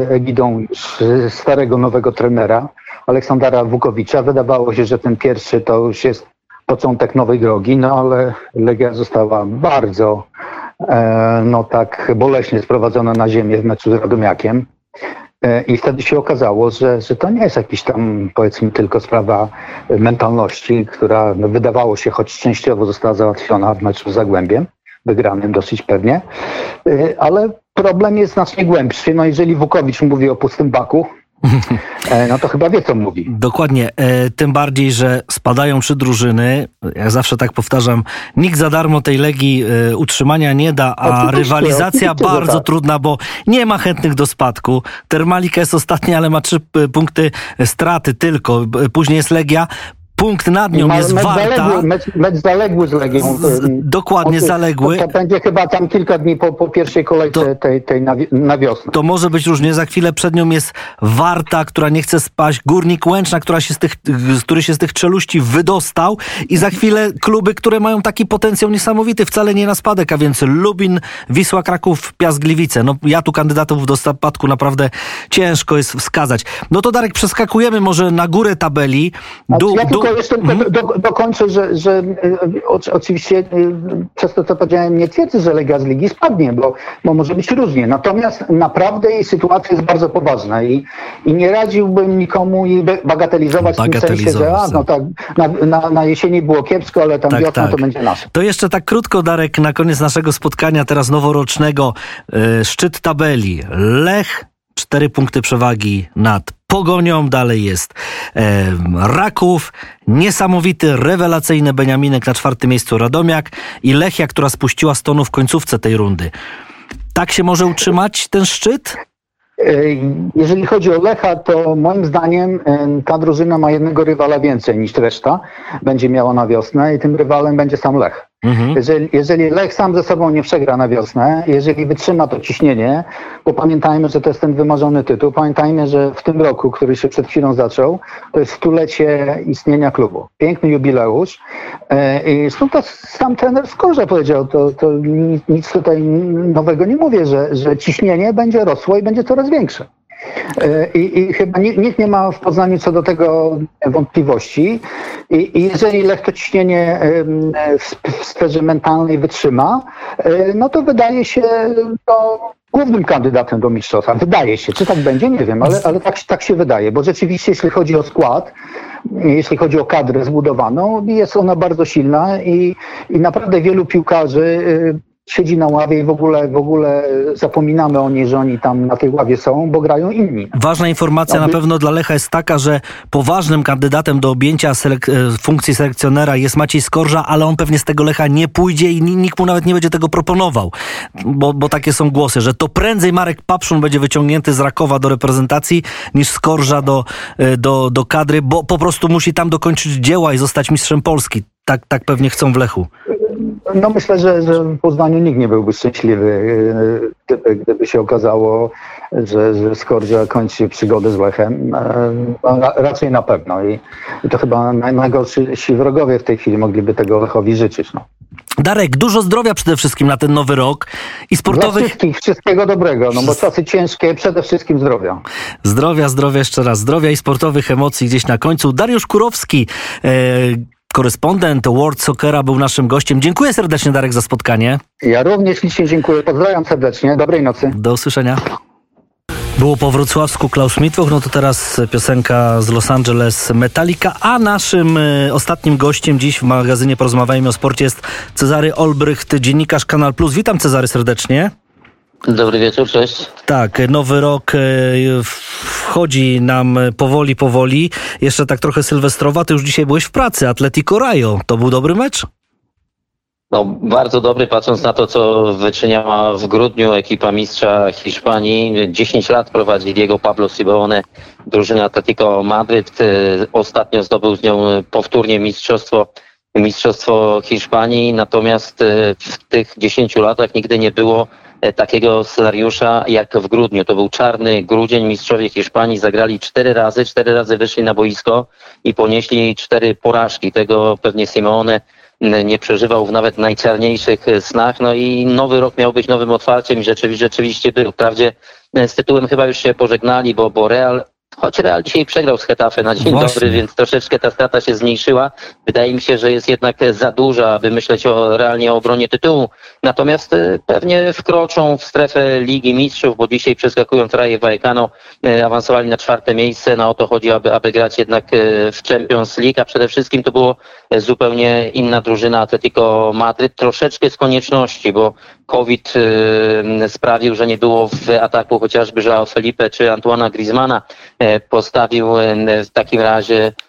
D: egidą starego, nowego trenera, Aleksandra Wukowicza. Wydawało się, że ten pierwszy to już jest początek nowej drogi, no ale Legia została bardzo no tak boleśnie sprowadzona na ziemię w meczu z Radomiakiem. E, I wtedy się okazało, że, że to nie jest jakiś tam, powiedzmy, tylko sprawa mentalności, która no, wydawało się, choć częściowo została załatwiona w meczu z Zagłębiem, wygranym dosyć pewnie, e, ale problem jest znacznie głębszy. No jeżeli Wukowicz mówi o pustym baku, E, no to chyba wie, co mówi.
B: Dokładnie. E, tym bardziej, że spadają trzy drużyny. Jak zawsze tak powtarzam, nikt za darmo tej Legii e, utrzymania nie da, a oczywiście, rywalizacja oczywiście, bardzo tak. trudna, bo nie ma chętnych do spadku. Termalika jest ostatnia, ale ma trzy punkty straty tylko. Później jest Legia punkt nad nią jest mecz Warta.
D: Zaległy, mecz, mecz zaległy z Legią.
B: dokładnie, to, zaległy.
D: To, to, będzie chyba tam kilka dni po, po pierwszej kolejce tej, tej na, na, wiosnę.
B: To może być różnie. Za chwilę przed nią jest Warta, która nie chce spaść, Górnik Łęczna, która się z tych, który się z tych czeluści wydostał i za chwilę kluby, które mają taki potencjał niesamowity, wcale nie na spadek, a więc Lubin, Wisła Kraków, Piast Gliwice. No ja tu kandydatów do spadku naprawdę ciężko jest wskazać. No to Darek, przeskakujemy może na górę tabeli.
D: Ja du, tylko jeszcze mhm. do, dokończę, że, że e, oczywiście e, przez to, co powiedziałem, nie twierdzę, że Legia z ligi spadnie, bo, bo może być różnie. Natomiast naprawdę jej sytuacja jest bardzo poważna i, i nie radziłbym nikomu jej bagatelizować, w tym sensie, że a, no tak, na, na, na jesieni było kiepsko, ale tam tak, wiosna tak. to będzie nasze.
B: To jeszcze tak krótko, Darek, na koniec naszego spotkania teraz noworocznego. Yy, szczyt tabeli. Lech cztery punkty przewagi nad Pogonią, dalej jest e, Raków, niesamowity, rewelacyjny Beniaminek na czwartym miejscu Radomiak i Lechia, która spuściła stonu w końcówce tej rundy. Tak się może utrzymać ten szczyt?
D: E, jeżeli chodzi o Lecha, to moim zdaniem e, ta drużyna ma jednego rywala więcej niż reszta. Będzie miała na wiosnę i tym rywalem będzie sam Lech. Mhm. Jeżeli, jeżeli Lech sam ze sobą nie przegra na wiosnę, jeżeli wytrzyma to ciśnienie, bo pamiętajmy, że to jest ten wymarzony tytuł, pamiętajmy, że w tym roku, który się przed chwilą zaczął, to jest stulecie istnienia klubu. Piękny jubileusz I zresztą to sam trener Skorze powiedział, to, to nic tutaj nowego nie mówię, że, że ciśnienie będzie rosło i będzie coraz większe. I, I, chyba nikt nie ma w Poznaniu co do tego wątpliwości. I, i jeżeli Lech to ciśnienie w, sferze mentalnej wytrzyma, no to wydaje się to głównym kandydatem do mistrzostwa. Wydaje się, czy tak będzie, nie wiem, ale, ale tak, tak się wydaje, bo rzeczywiście jeśli chodzi o skład, jeśli chodzi o kadrę zbudowaną, jest ona bardzo silna i, i naprawdę wielu piłkarzy y, siedzi na ławie i w ogóle, w ogóle zapominamy o niej, że oni tam na tej ławie są, bo grają inni.
B: Ważna informacja na pewno dla Lecha jest taka, że poważnym kandydatem do objęcia selek e, funkcji selekcjonera jest Maciej Skorża, ale on pewnie z tego Lecha nie pójdzie i nikt mu nawet nie będzie tego proponował, bo, bo takie są głosy, że to prędzej Marek Papszun będzie wyciągnięty z Rakowa do reprezentacji niż Skorża do, e, do, do kadry, bo po prostu musi tam dokończyć dzieła i zostać mistrzem Polski. Tak, tak pewnie chcą w Lechu.
D: No myślę, że, że w Poznaniu nikt nie byłby szczęśliwy, e, gdyby, gdyby się okazało, że, że Skordzia kończy przygodę z Lechem. E, raczej na pewno I, i to chyba najgorsi wrogowie w tej chwili mogliby tego Lechowi życzyć. No.
B: Darek, dużo zdrowia przede wszystkim na ten nowy rok i sportowych...
D: Dla wszystkich, wszystkiego dobrego, no bo czasy ciężkie, przede wszystkim zdrowia.
B: Zdrowia, zdrowia, jeszcze raz zdrowia i sportowych emocji gdzieś na końcu. Dariusz Kurowski, e, korespondent World Soccera był naszym gościem. Dziękuję serdecznie Darek za spotkanie.
D: Ja również ślicznie dziękuję. Pozdrawiam serdecznie. Dobrej nocy.
B: Do usłyszenia. Było po wrocławsku Klaus Mitwoch, no to teraz piosenka z Los Angeles Metallica, a naszym y, ostatnim gościem dziś w magazynie Porozmawiajmy o sporcie jest Cezary Olbrycht, dziennikarz Kanal Plus. Witam Cezary serdecznie.
E: Dobry wieczór, cześć.
B: Tak, nowy rok e, wchodzi nam powoli, powoli. Jeszcze tak trochę sylwestrowa. Ty już dzisiaj byłeś w pracy. Atletico Rayo. To był dobry mecz?
E: No, bardzo dobry, patrząc na to, co wyczyniała w grudniu ekipa mistrza Hiszpanii. 10 lat prowadzi Diego Pablo Simeone, drużyna Atletico Madryt. E, ostatnio zdobył z nią powtórnie mistrzostwo Mistrzostwo Hiszpanii, natomiast e, w tych 10 latach nigdy nie było takiego scenariusza jak w grudniu. To był czarny grudzień. Mistrzowie Hiszpanii zagrali cztery razy, cztery razy wyszli na boisko i ponieśli cztery porażki. Tego pewnie Simeone nie przeżywał w nawet najczarniejszych snach. No i nowy rok miał być nowym otwarciem i rzeczywiście, rzeczywiście był. Wprawdzie e, z tytułem chyba już się pożegnali, bo, bo Real Choć Real dzisiaj przegrał z Hetafe na dzień Właśnie. dobry, więc troszeczkę ta strata się zmniejszyła. Wydaje mi się, że jest jednak za duża, aby myśleć o realnie o obronie tytułu. Natomiast e, pewnie wkroczą w strefę Ligi Mistrzów, bo dzisiaj przeskakując Raje Vallecano e, awansowali na czwarte miejsce. No o to chodzi, aby, aby grać jednak e, w Champions League, a przede wszystkim to było zupełnie inna drużyna Atletico Madryt. Troszeczkę z konieczności, bo COVID sprawił, że nie było w ataku chociażby Joao Felipe czy Antoana Griezmana. Postawił w takim razie E,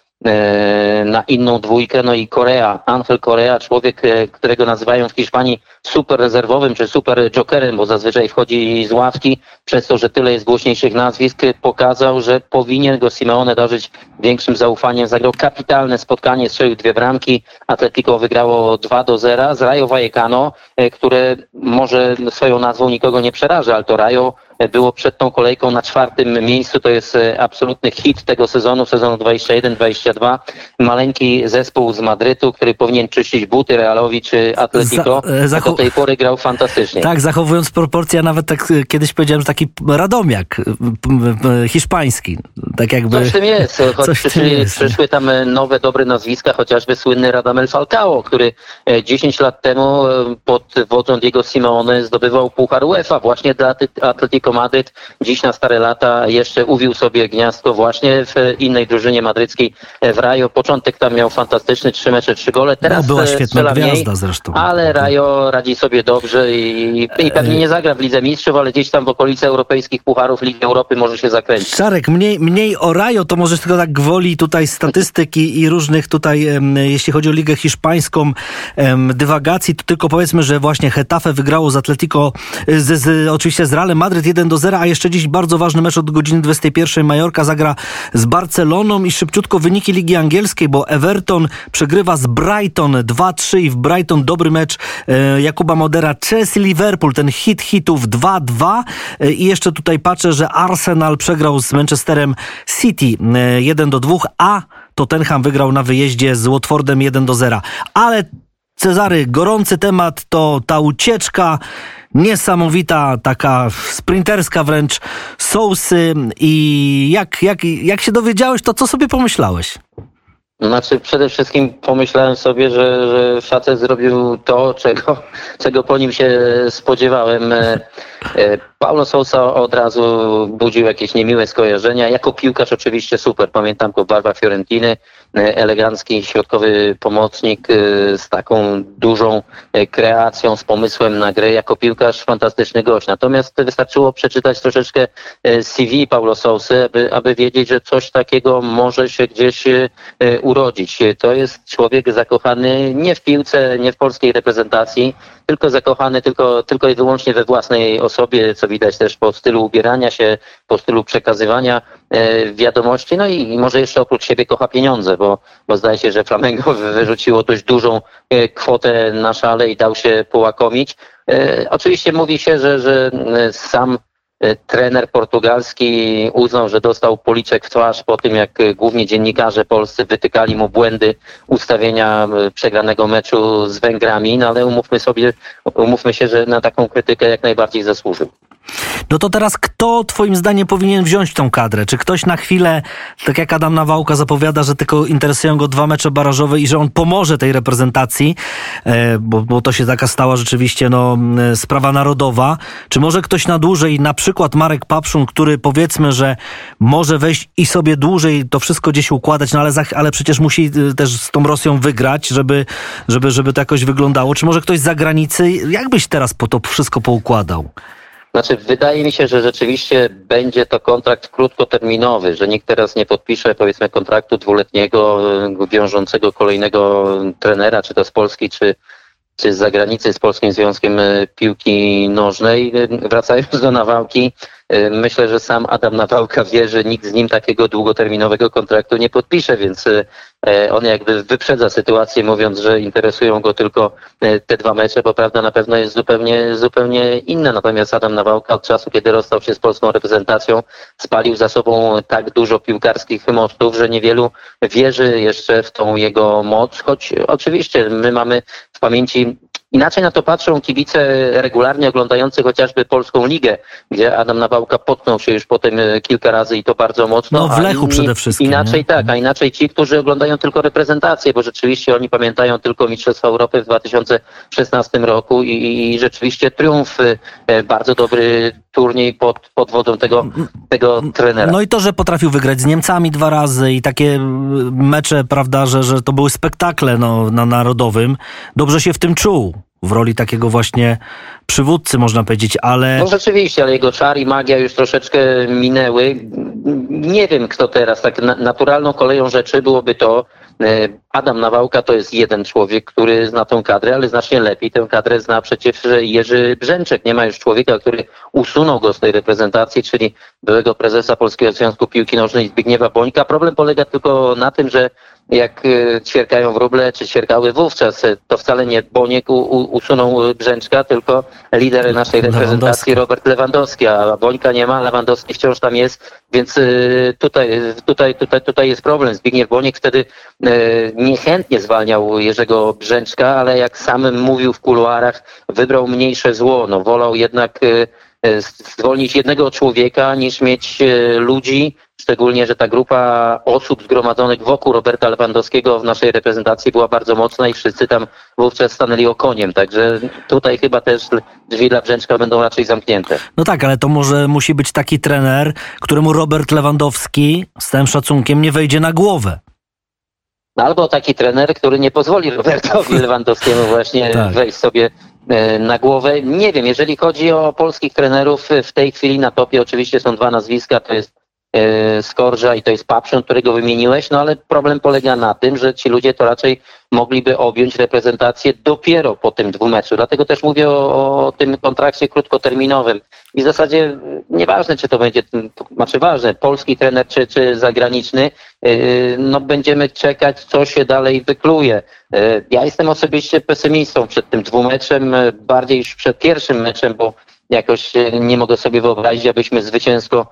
E: na inną dwójkę. No i Korea, Angel Korea, człowiek, e, którego nazywają w Hiszpanii super rezerwowym czy super jokerem, bo zazwyczaj wchodzi z ławki, przez to, że tyle jest głośniejszych nazwisk, pokazał, że powinien go Simeone darzyć większym zaufaniem. Zagrał kapitalne spotkanie, strzelił dwie bramki. Atletico wygrało 2 do 0 z Rayo Vallecano, e, które może swoją nazwą nikogo nie przeraża, ale to Rayo było przed tą kolejką na czwartym miejscu. To jest e, absolutny hit tego sezonu, sezonu 21-22. Maleńki zespół z Madrytu, który powinien czyścić buty Realowi czy Atletico, Za, e, do tej pory grał fantastycznie.
B: Tak, zachowując proporcje, nawet tak e, kiedyś powiedziałem, że taki Radomiak hiszpański. Tak jakby...
E: Coś w tym jest, choć przyszły, jest. przyszły tam nowe, dobre nazwiska, chociażby słynny Radamel Falcao, który 10 lat temu pod wodzą Diego Simeone zdobywał Puchar UEFA właśnie dla Atletico Atletico Madryt dziś na stare lata jeszcze uwił sobie gniazdko właśnie w innej drużynie madryckiej w Rajo. Początek tam miał fantastyczny, trzy mecze, trzy gole. Teraz
B: no, była e, świetna gwiazda mniej, zresztą.
E: Ale Rajo radzi sobie dobrze i, i pewnie nie zagra w Lidze Mistrzów, ale gdzieś tam w okolicy europejskich pucharów Ligi Europy może się zakręcić.
B: Szarek, mniej, mniej o Rajo, to może tylko tak gwoli tutaj statystyki i różnych tutaj, jeśli chodzi o Ligę Hiszpańską, dywagacji, to tylko powiedzmy, że właśnie Hetafe wygrało z Atletico, z, z, oczywiście z Realem Madryt 1 do 0, a jeszcze dziś bardzo ważny mecz od godziny 21. Majorka zagra z Barceloną i szybciutko wyniki Ligi Angielskiej, bo Everton przegrywa z Brighton 2-3 i w Brighton dobry mecz e, Jakuba Modera. Chelsea Liverpool, ten hit hitów 2-2 e, i jeszcze tutaj patrzę, że Arsenal przegrał z Manchesterem City 1 e, do 2, a Tottenham wygrał na wyjeździe z Watfordem 1 do 0. Ale Cezary, gorący temat to ta ucieczka, niesamowita, taka sprinterska wręcz, sousy i jak, jak, jak się dowiedziałeś, to co sobie pomyślałeś?
E: Znaczy przede wszystkim pomyślałem sobie, że, że zrobił to, czego, czego po nim się spodziewałem. E, e, Paulo Sousa od razu budził jakieś niemiłe skojarzenia. Jako piłkarz oczywiście super. Pamiętam go w Fiorentiny. E, elegancki środkowy pomocnik z taką dużą kreacją, z pomysłem na grę. Jako piłkarz fantastyczny gość. Natomiast wystarczyło przeczytać troszeczkę CV Paulo Sousy, aby, aby wiedzieć, że coś takiego może się gdzieś urodzić. To jest człowiek zakochany nie w piłce, nie w polskiej reprezentacji, tylko zakochany tylko, tylko i wyłącznie we własnej osobie, co widać też po stylu ubierania się, po stylu przekazywania e, wiadomości. No i może jeszcze oprócz siebie kocha pieniądze, bo, bo zdaje się, że Flamengo wyrzuciło dość dużą e, kwotę na szale i dał się połakomić. E, oczywiście mówi się, że, że sam E, trener portugalski uznał, że dostał policzek w twarz po tym, jak e, głównie dziennikarze polscy wytykali mu błędy ustawienia e, przegranego meczu z Węgrami, no ale umówmy sobie, umówmy się, że na taką krytykę jak najbardziej zasłużył.
B: No to teraz kto twoim zdaniem powinien wziąć tą kadrę? Czy ktoś na chwilę, tak jak Adam Nawałka zapowiada, że tylko interesują go dwa mecze barażowe i że on pomoże tej reprezentacji, e, bo, bo to się taka stała rzeczywiście no, sprawa narodowa. Czy może ktoś na dłużej, na przykład Marek Papszun, który powiedzmy, że może wejść i sobie dłużej to wszystko gdzieś układać, no ale, za, ale przecież musi e, też z tą Rosją wygrać, żeby, żeby, żeby to jakoś wyglądało. Czy może ktoś z zagranicy? Jak byś teraz po to wszystko poukładał?
E: Znaczy, wydaje mi się, że rzeczywiście będzie to kontrakt krótkoterminowy, że nikt teraz nie podpisze, powiedzmy, kontraktu dwuletniego, e, wiążącego kolejnego trenera, czy to z Polski, czy z zagranicy, z Polskim Związkiem e, Piłki Nożnej. E, wracając do nawałki, Y, myślę, że sam Adam Nawałka wie, że nikt z nim takiego długoterminowego kontraktu nie podpisze, więc on jakby wyprzedza sytuację, mówiąc, że interesują go tylko te dwa mecze, bo prawda na pewno jest zupełnie, zupełnie inna. Natomiast Adam Nawałka od czasu, kiedy rozstał się z polską reprezentacją, spalił za sobą tak dużo piłkarskich mostów, że niewielu wierzy jeszcze w tą jego moc, choć oczywiście my mamy w pamięci Inaczej na to patrzą kibice regularnie oglądający chociażby Polską Ligę, gdzie Adam Nawałka potknął się już potem e, kilka razy i to bardzo mocno.
B: No w Lechu inni, przede wszystkim.
E: Inaczej nie? tak, a mhm. inaczej ci, którzy oglądają tylko reprezentację, bo rzeczywiście oni pamiętają tylko Mistrzostwa Europy w 2016 roku i, i rzeczywiście triumf, e, bardzo dobry turniej pod, pod wodą tego, tego trenera.
B: No i to, że potrafił wygrać z Niemcami dwa razy i takie mecze, prawda, że, że to były spektakle no, na narodowym, dobrze się w tym czuł w roli takiego właśnie przywódcy, można powiedzieć, ale...
E: No rzeczywiście, ale jego czar i magia już troszeczkę minęły. Nie wiem, kto teraz, tak naturalną koleją rzeczy byłoby to, e, Adam Nawałka to jest jeden człowiek, który zna tą kadrę, ale znacznie lepiej tę kadrę zna przecież Jerzy Brzęczek. Nie ma już człowieka, który usunął go z tej reprezentacji, czyli byłego prezesa Polskiego Związku Piłki Nożnej Zbigniewa Bońka. Problem polega tylko na tym, że jak y, ćwierkają wróble, czy ćwierkały wówczas, y, to wcale nie Boniek usunął Brzęczka, tylko lider naszej reprezentacji Robert Lewandowski, a Bońka nie ma, Lewandowski wciąż tam jest, więc y, tutaj, tutaj, tutaj, tutaj jest problem. Zbigniew Boniek wtedy niechętnie zwalniał Jerzego Brzęczka, ale jak sam mówił w kuluarach, wybrał mniejsze zło. No, wolał jednak zwolnić jednego człowieka niż mieć ludzi, szczególnie, że ta grupa osób zgromadzonych wokół Roberta Lewandowskiego w naszej reprezentacji była bardzo mocna i wszyscy tam wówczas stanęli okoniem, także tutaj chyba też drzwi dla Brzęczka będą raczej zamknięte.
B: No tak, ale to może musi być taki trener, któremu Robert Lewandowski z całym szacunkiem nie wejdzie na głowę.
E: No, albo taki trener, który nie pozwoli Robertowi Lewandowskiemu właśnie tak. wejść sobie e, na głowę. Nie wiem, jeżeli chodzi o polskich trenerów, w tej chwili na topie oczywiście są dwa nazwiska, to jest Skorża i to jest Papszon, którego wymieniłeś, no ale problem polega na tym, że ci ludzie to raczej mogliby objąć reprezentację dopiero po tym dwumeczu. Dlatego też mówię o, o tym kontrakcie krótkoterminowym. I w zasadzie nieważne, czy to będzie, znaczy ważne, polski trener czy, czy zagraniczny, e, no będziemy czekać, co się dalej wykluje. E, ja jestem osobiście pesymistą przed tym dwumeczem, bardziej już przed pierwszym meczem, bo jakoś nie mogę sobie wyobrazić, abyśmy zwycięsko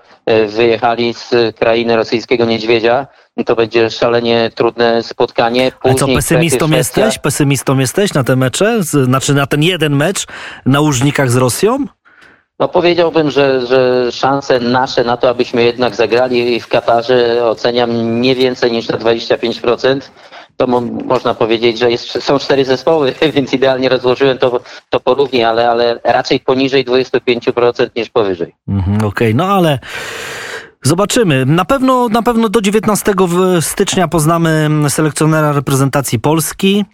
E: wyjechali z krainy rosyjskiego niedźwiedzia. To będzie szalenie trudne spotkanie.
B: Później, A co, pesymistą jesteś? Pesymistą jesteś na te mecze? Znaczy na ten jeden mecz na Łużnikach z Rosją?
E: No powiedziałbym, że, że szanse nasze na to, abyśmy jednak zagrali w Katarze oceniam nie więcej niż na 25%. To mo można powiedzieć, że jest, są cztery zespoły, więc idealnie rozłożyłem to, to porównie, ale, ale raczej poniżej 25% niż powyżej.
B: Mhm, Okej, okay. no ale Zobaczymy. Na pewno, na pewno do 19 stycznia poznamy selekcjonera reprezentacji Polski.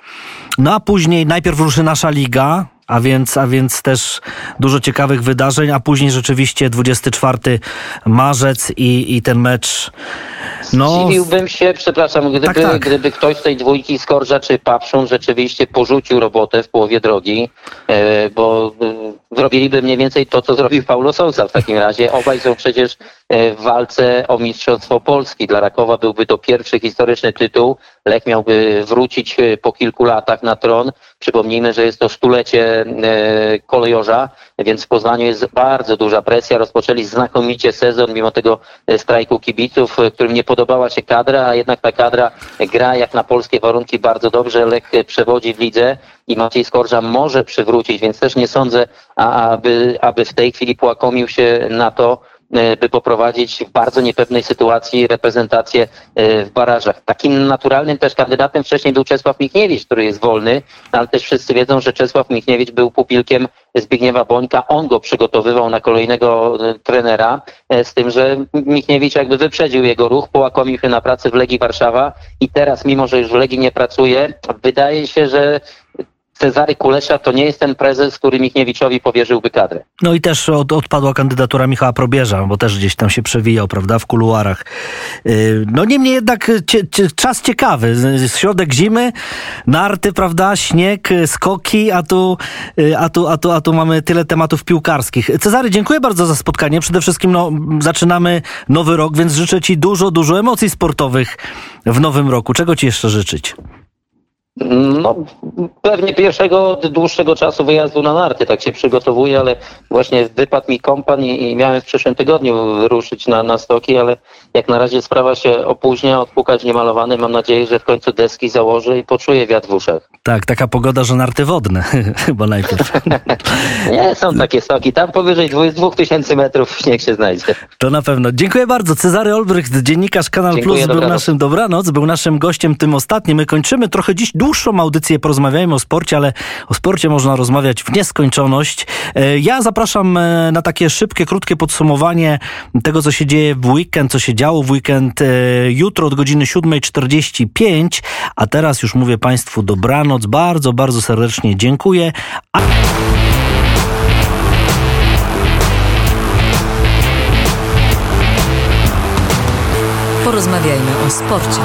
B: No a później najpierw ruszy nasza liga, a więc, a więc też dużo ciekawych wydarzeń, a później rzeczywiście 24 marzec i, i ten mecz.
E: No, Zdziwiłbym się, przepraszam, gdyby, tak, tak. gdyby ktoś z tej dwójki Skorża czy Papszun rzeczywiście porzucił robotę w połowie drogi, e, bo e, zrobiliby mniej więcej to, co zrobił Paulo Sousa w takim razie. Obaj są przecież e, w walce o Mistrzostwo Polski. Dla Rakowa byłby to pierwszy historyczny tytuł. Lech miałby wrócić po kilku latach na tron. Przypomnijmy, że jest to stulecie kolejorza, więc w Poznaniu jest bardzo duża presja. Rozpoczęli znakomicie sezon, mimo tego strajku kibiców, którym nie podobała się kadra, a jednak ta kadra gra jak na polskie warunki bardzo dobrze. Lech przewodzi w lidze i Maciej Skorża może przywrócić, więc też nie sądzę, aby, aby w tej chwili płakomił się na to, E, by poprowadzić w bardzo niepewnej sytuacji reprezentację e, w barażach. Takim naturalnym też kandydatem wcześniej był Czesław Michniewicz, który jest wolny, ale też wszyscy wiedzą, że Czesław Michniewicz był pupilkiem Zbigniewa Bońka. On go przygotowywał na kolejnego e, trenera, z tym, że Michniewicz jakby wyprzedził jego ruch, połakomił się na pracy w Legii Warszawa i teraz, mimo że już w Legii nie pracuje, wydaje się, że Cezary Kulesza to nie jest ten prezes, który Michniewiczowi powierzyłby kadrę.
B: No i też od, odpadła kandydatura Michała Probierza, bo też gdzieś tam się przewijał, prawda, w kuluarach. Y, no niemniej jednak cie, cie, czas ciekawy. Środek zimy, narty, prawda, śnieg, skoki, a tu, y, a tu, a tu, a tu mamy tyle tematów piłkarskich. Cezary, dziękuję bardzo za spotkanie. Przede wszystkim no, zaczynamy nowy rok, więc życzę Ci dużo, dużo emocji sportowych w nowym roku. Czego Ci jeszcze życzyć?
E: No, pewnie pierwszego dłuższego czasu wyjazdu na narty, tak się przygotowuję, ale właśnie wypadł mi kompan i, i miałem w przyszłym tygodniu ruszyć na, na stoki, ale jak na razie sprawa się opóźnia, odpukać niemalowany. Mam nadzieję, że w końcu deski założę i poczuję wiatr w uszach.
B: Tak, taka pogoda, że narty wodne chyba najpierw.
E: Nie, są takie stoki. Tam powyżej 2000 metrów śnieg się znajdzie.
B: To na pewno. Dziękuję bardzo. Cezary Olbrycht, dziennikarz Kanal Dziękuję, Plus, był dobranoc. naszym dobranoc, był naszym gościem tym ostatnim. My kończymy trochę dziś dłuższą audycję, porozmawiajmy o sporcie, ale o sporcie można rozmawiać w nieskończoność. E, ja zapraszam e, na takie szybkie, krótkie podsumowanie tego, co się dzieje w weekend, co się działo w weekend e, jutro od godziny 7.45, a teraz już mówię Państwu dobranoc, bardzo, bardzo serdecznie dziękuję. A...
F: Porozmawiajmy o sporcie.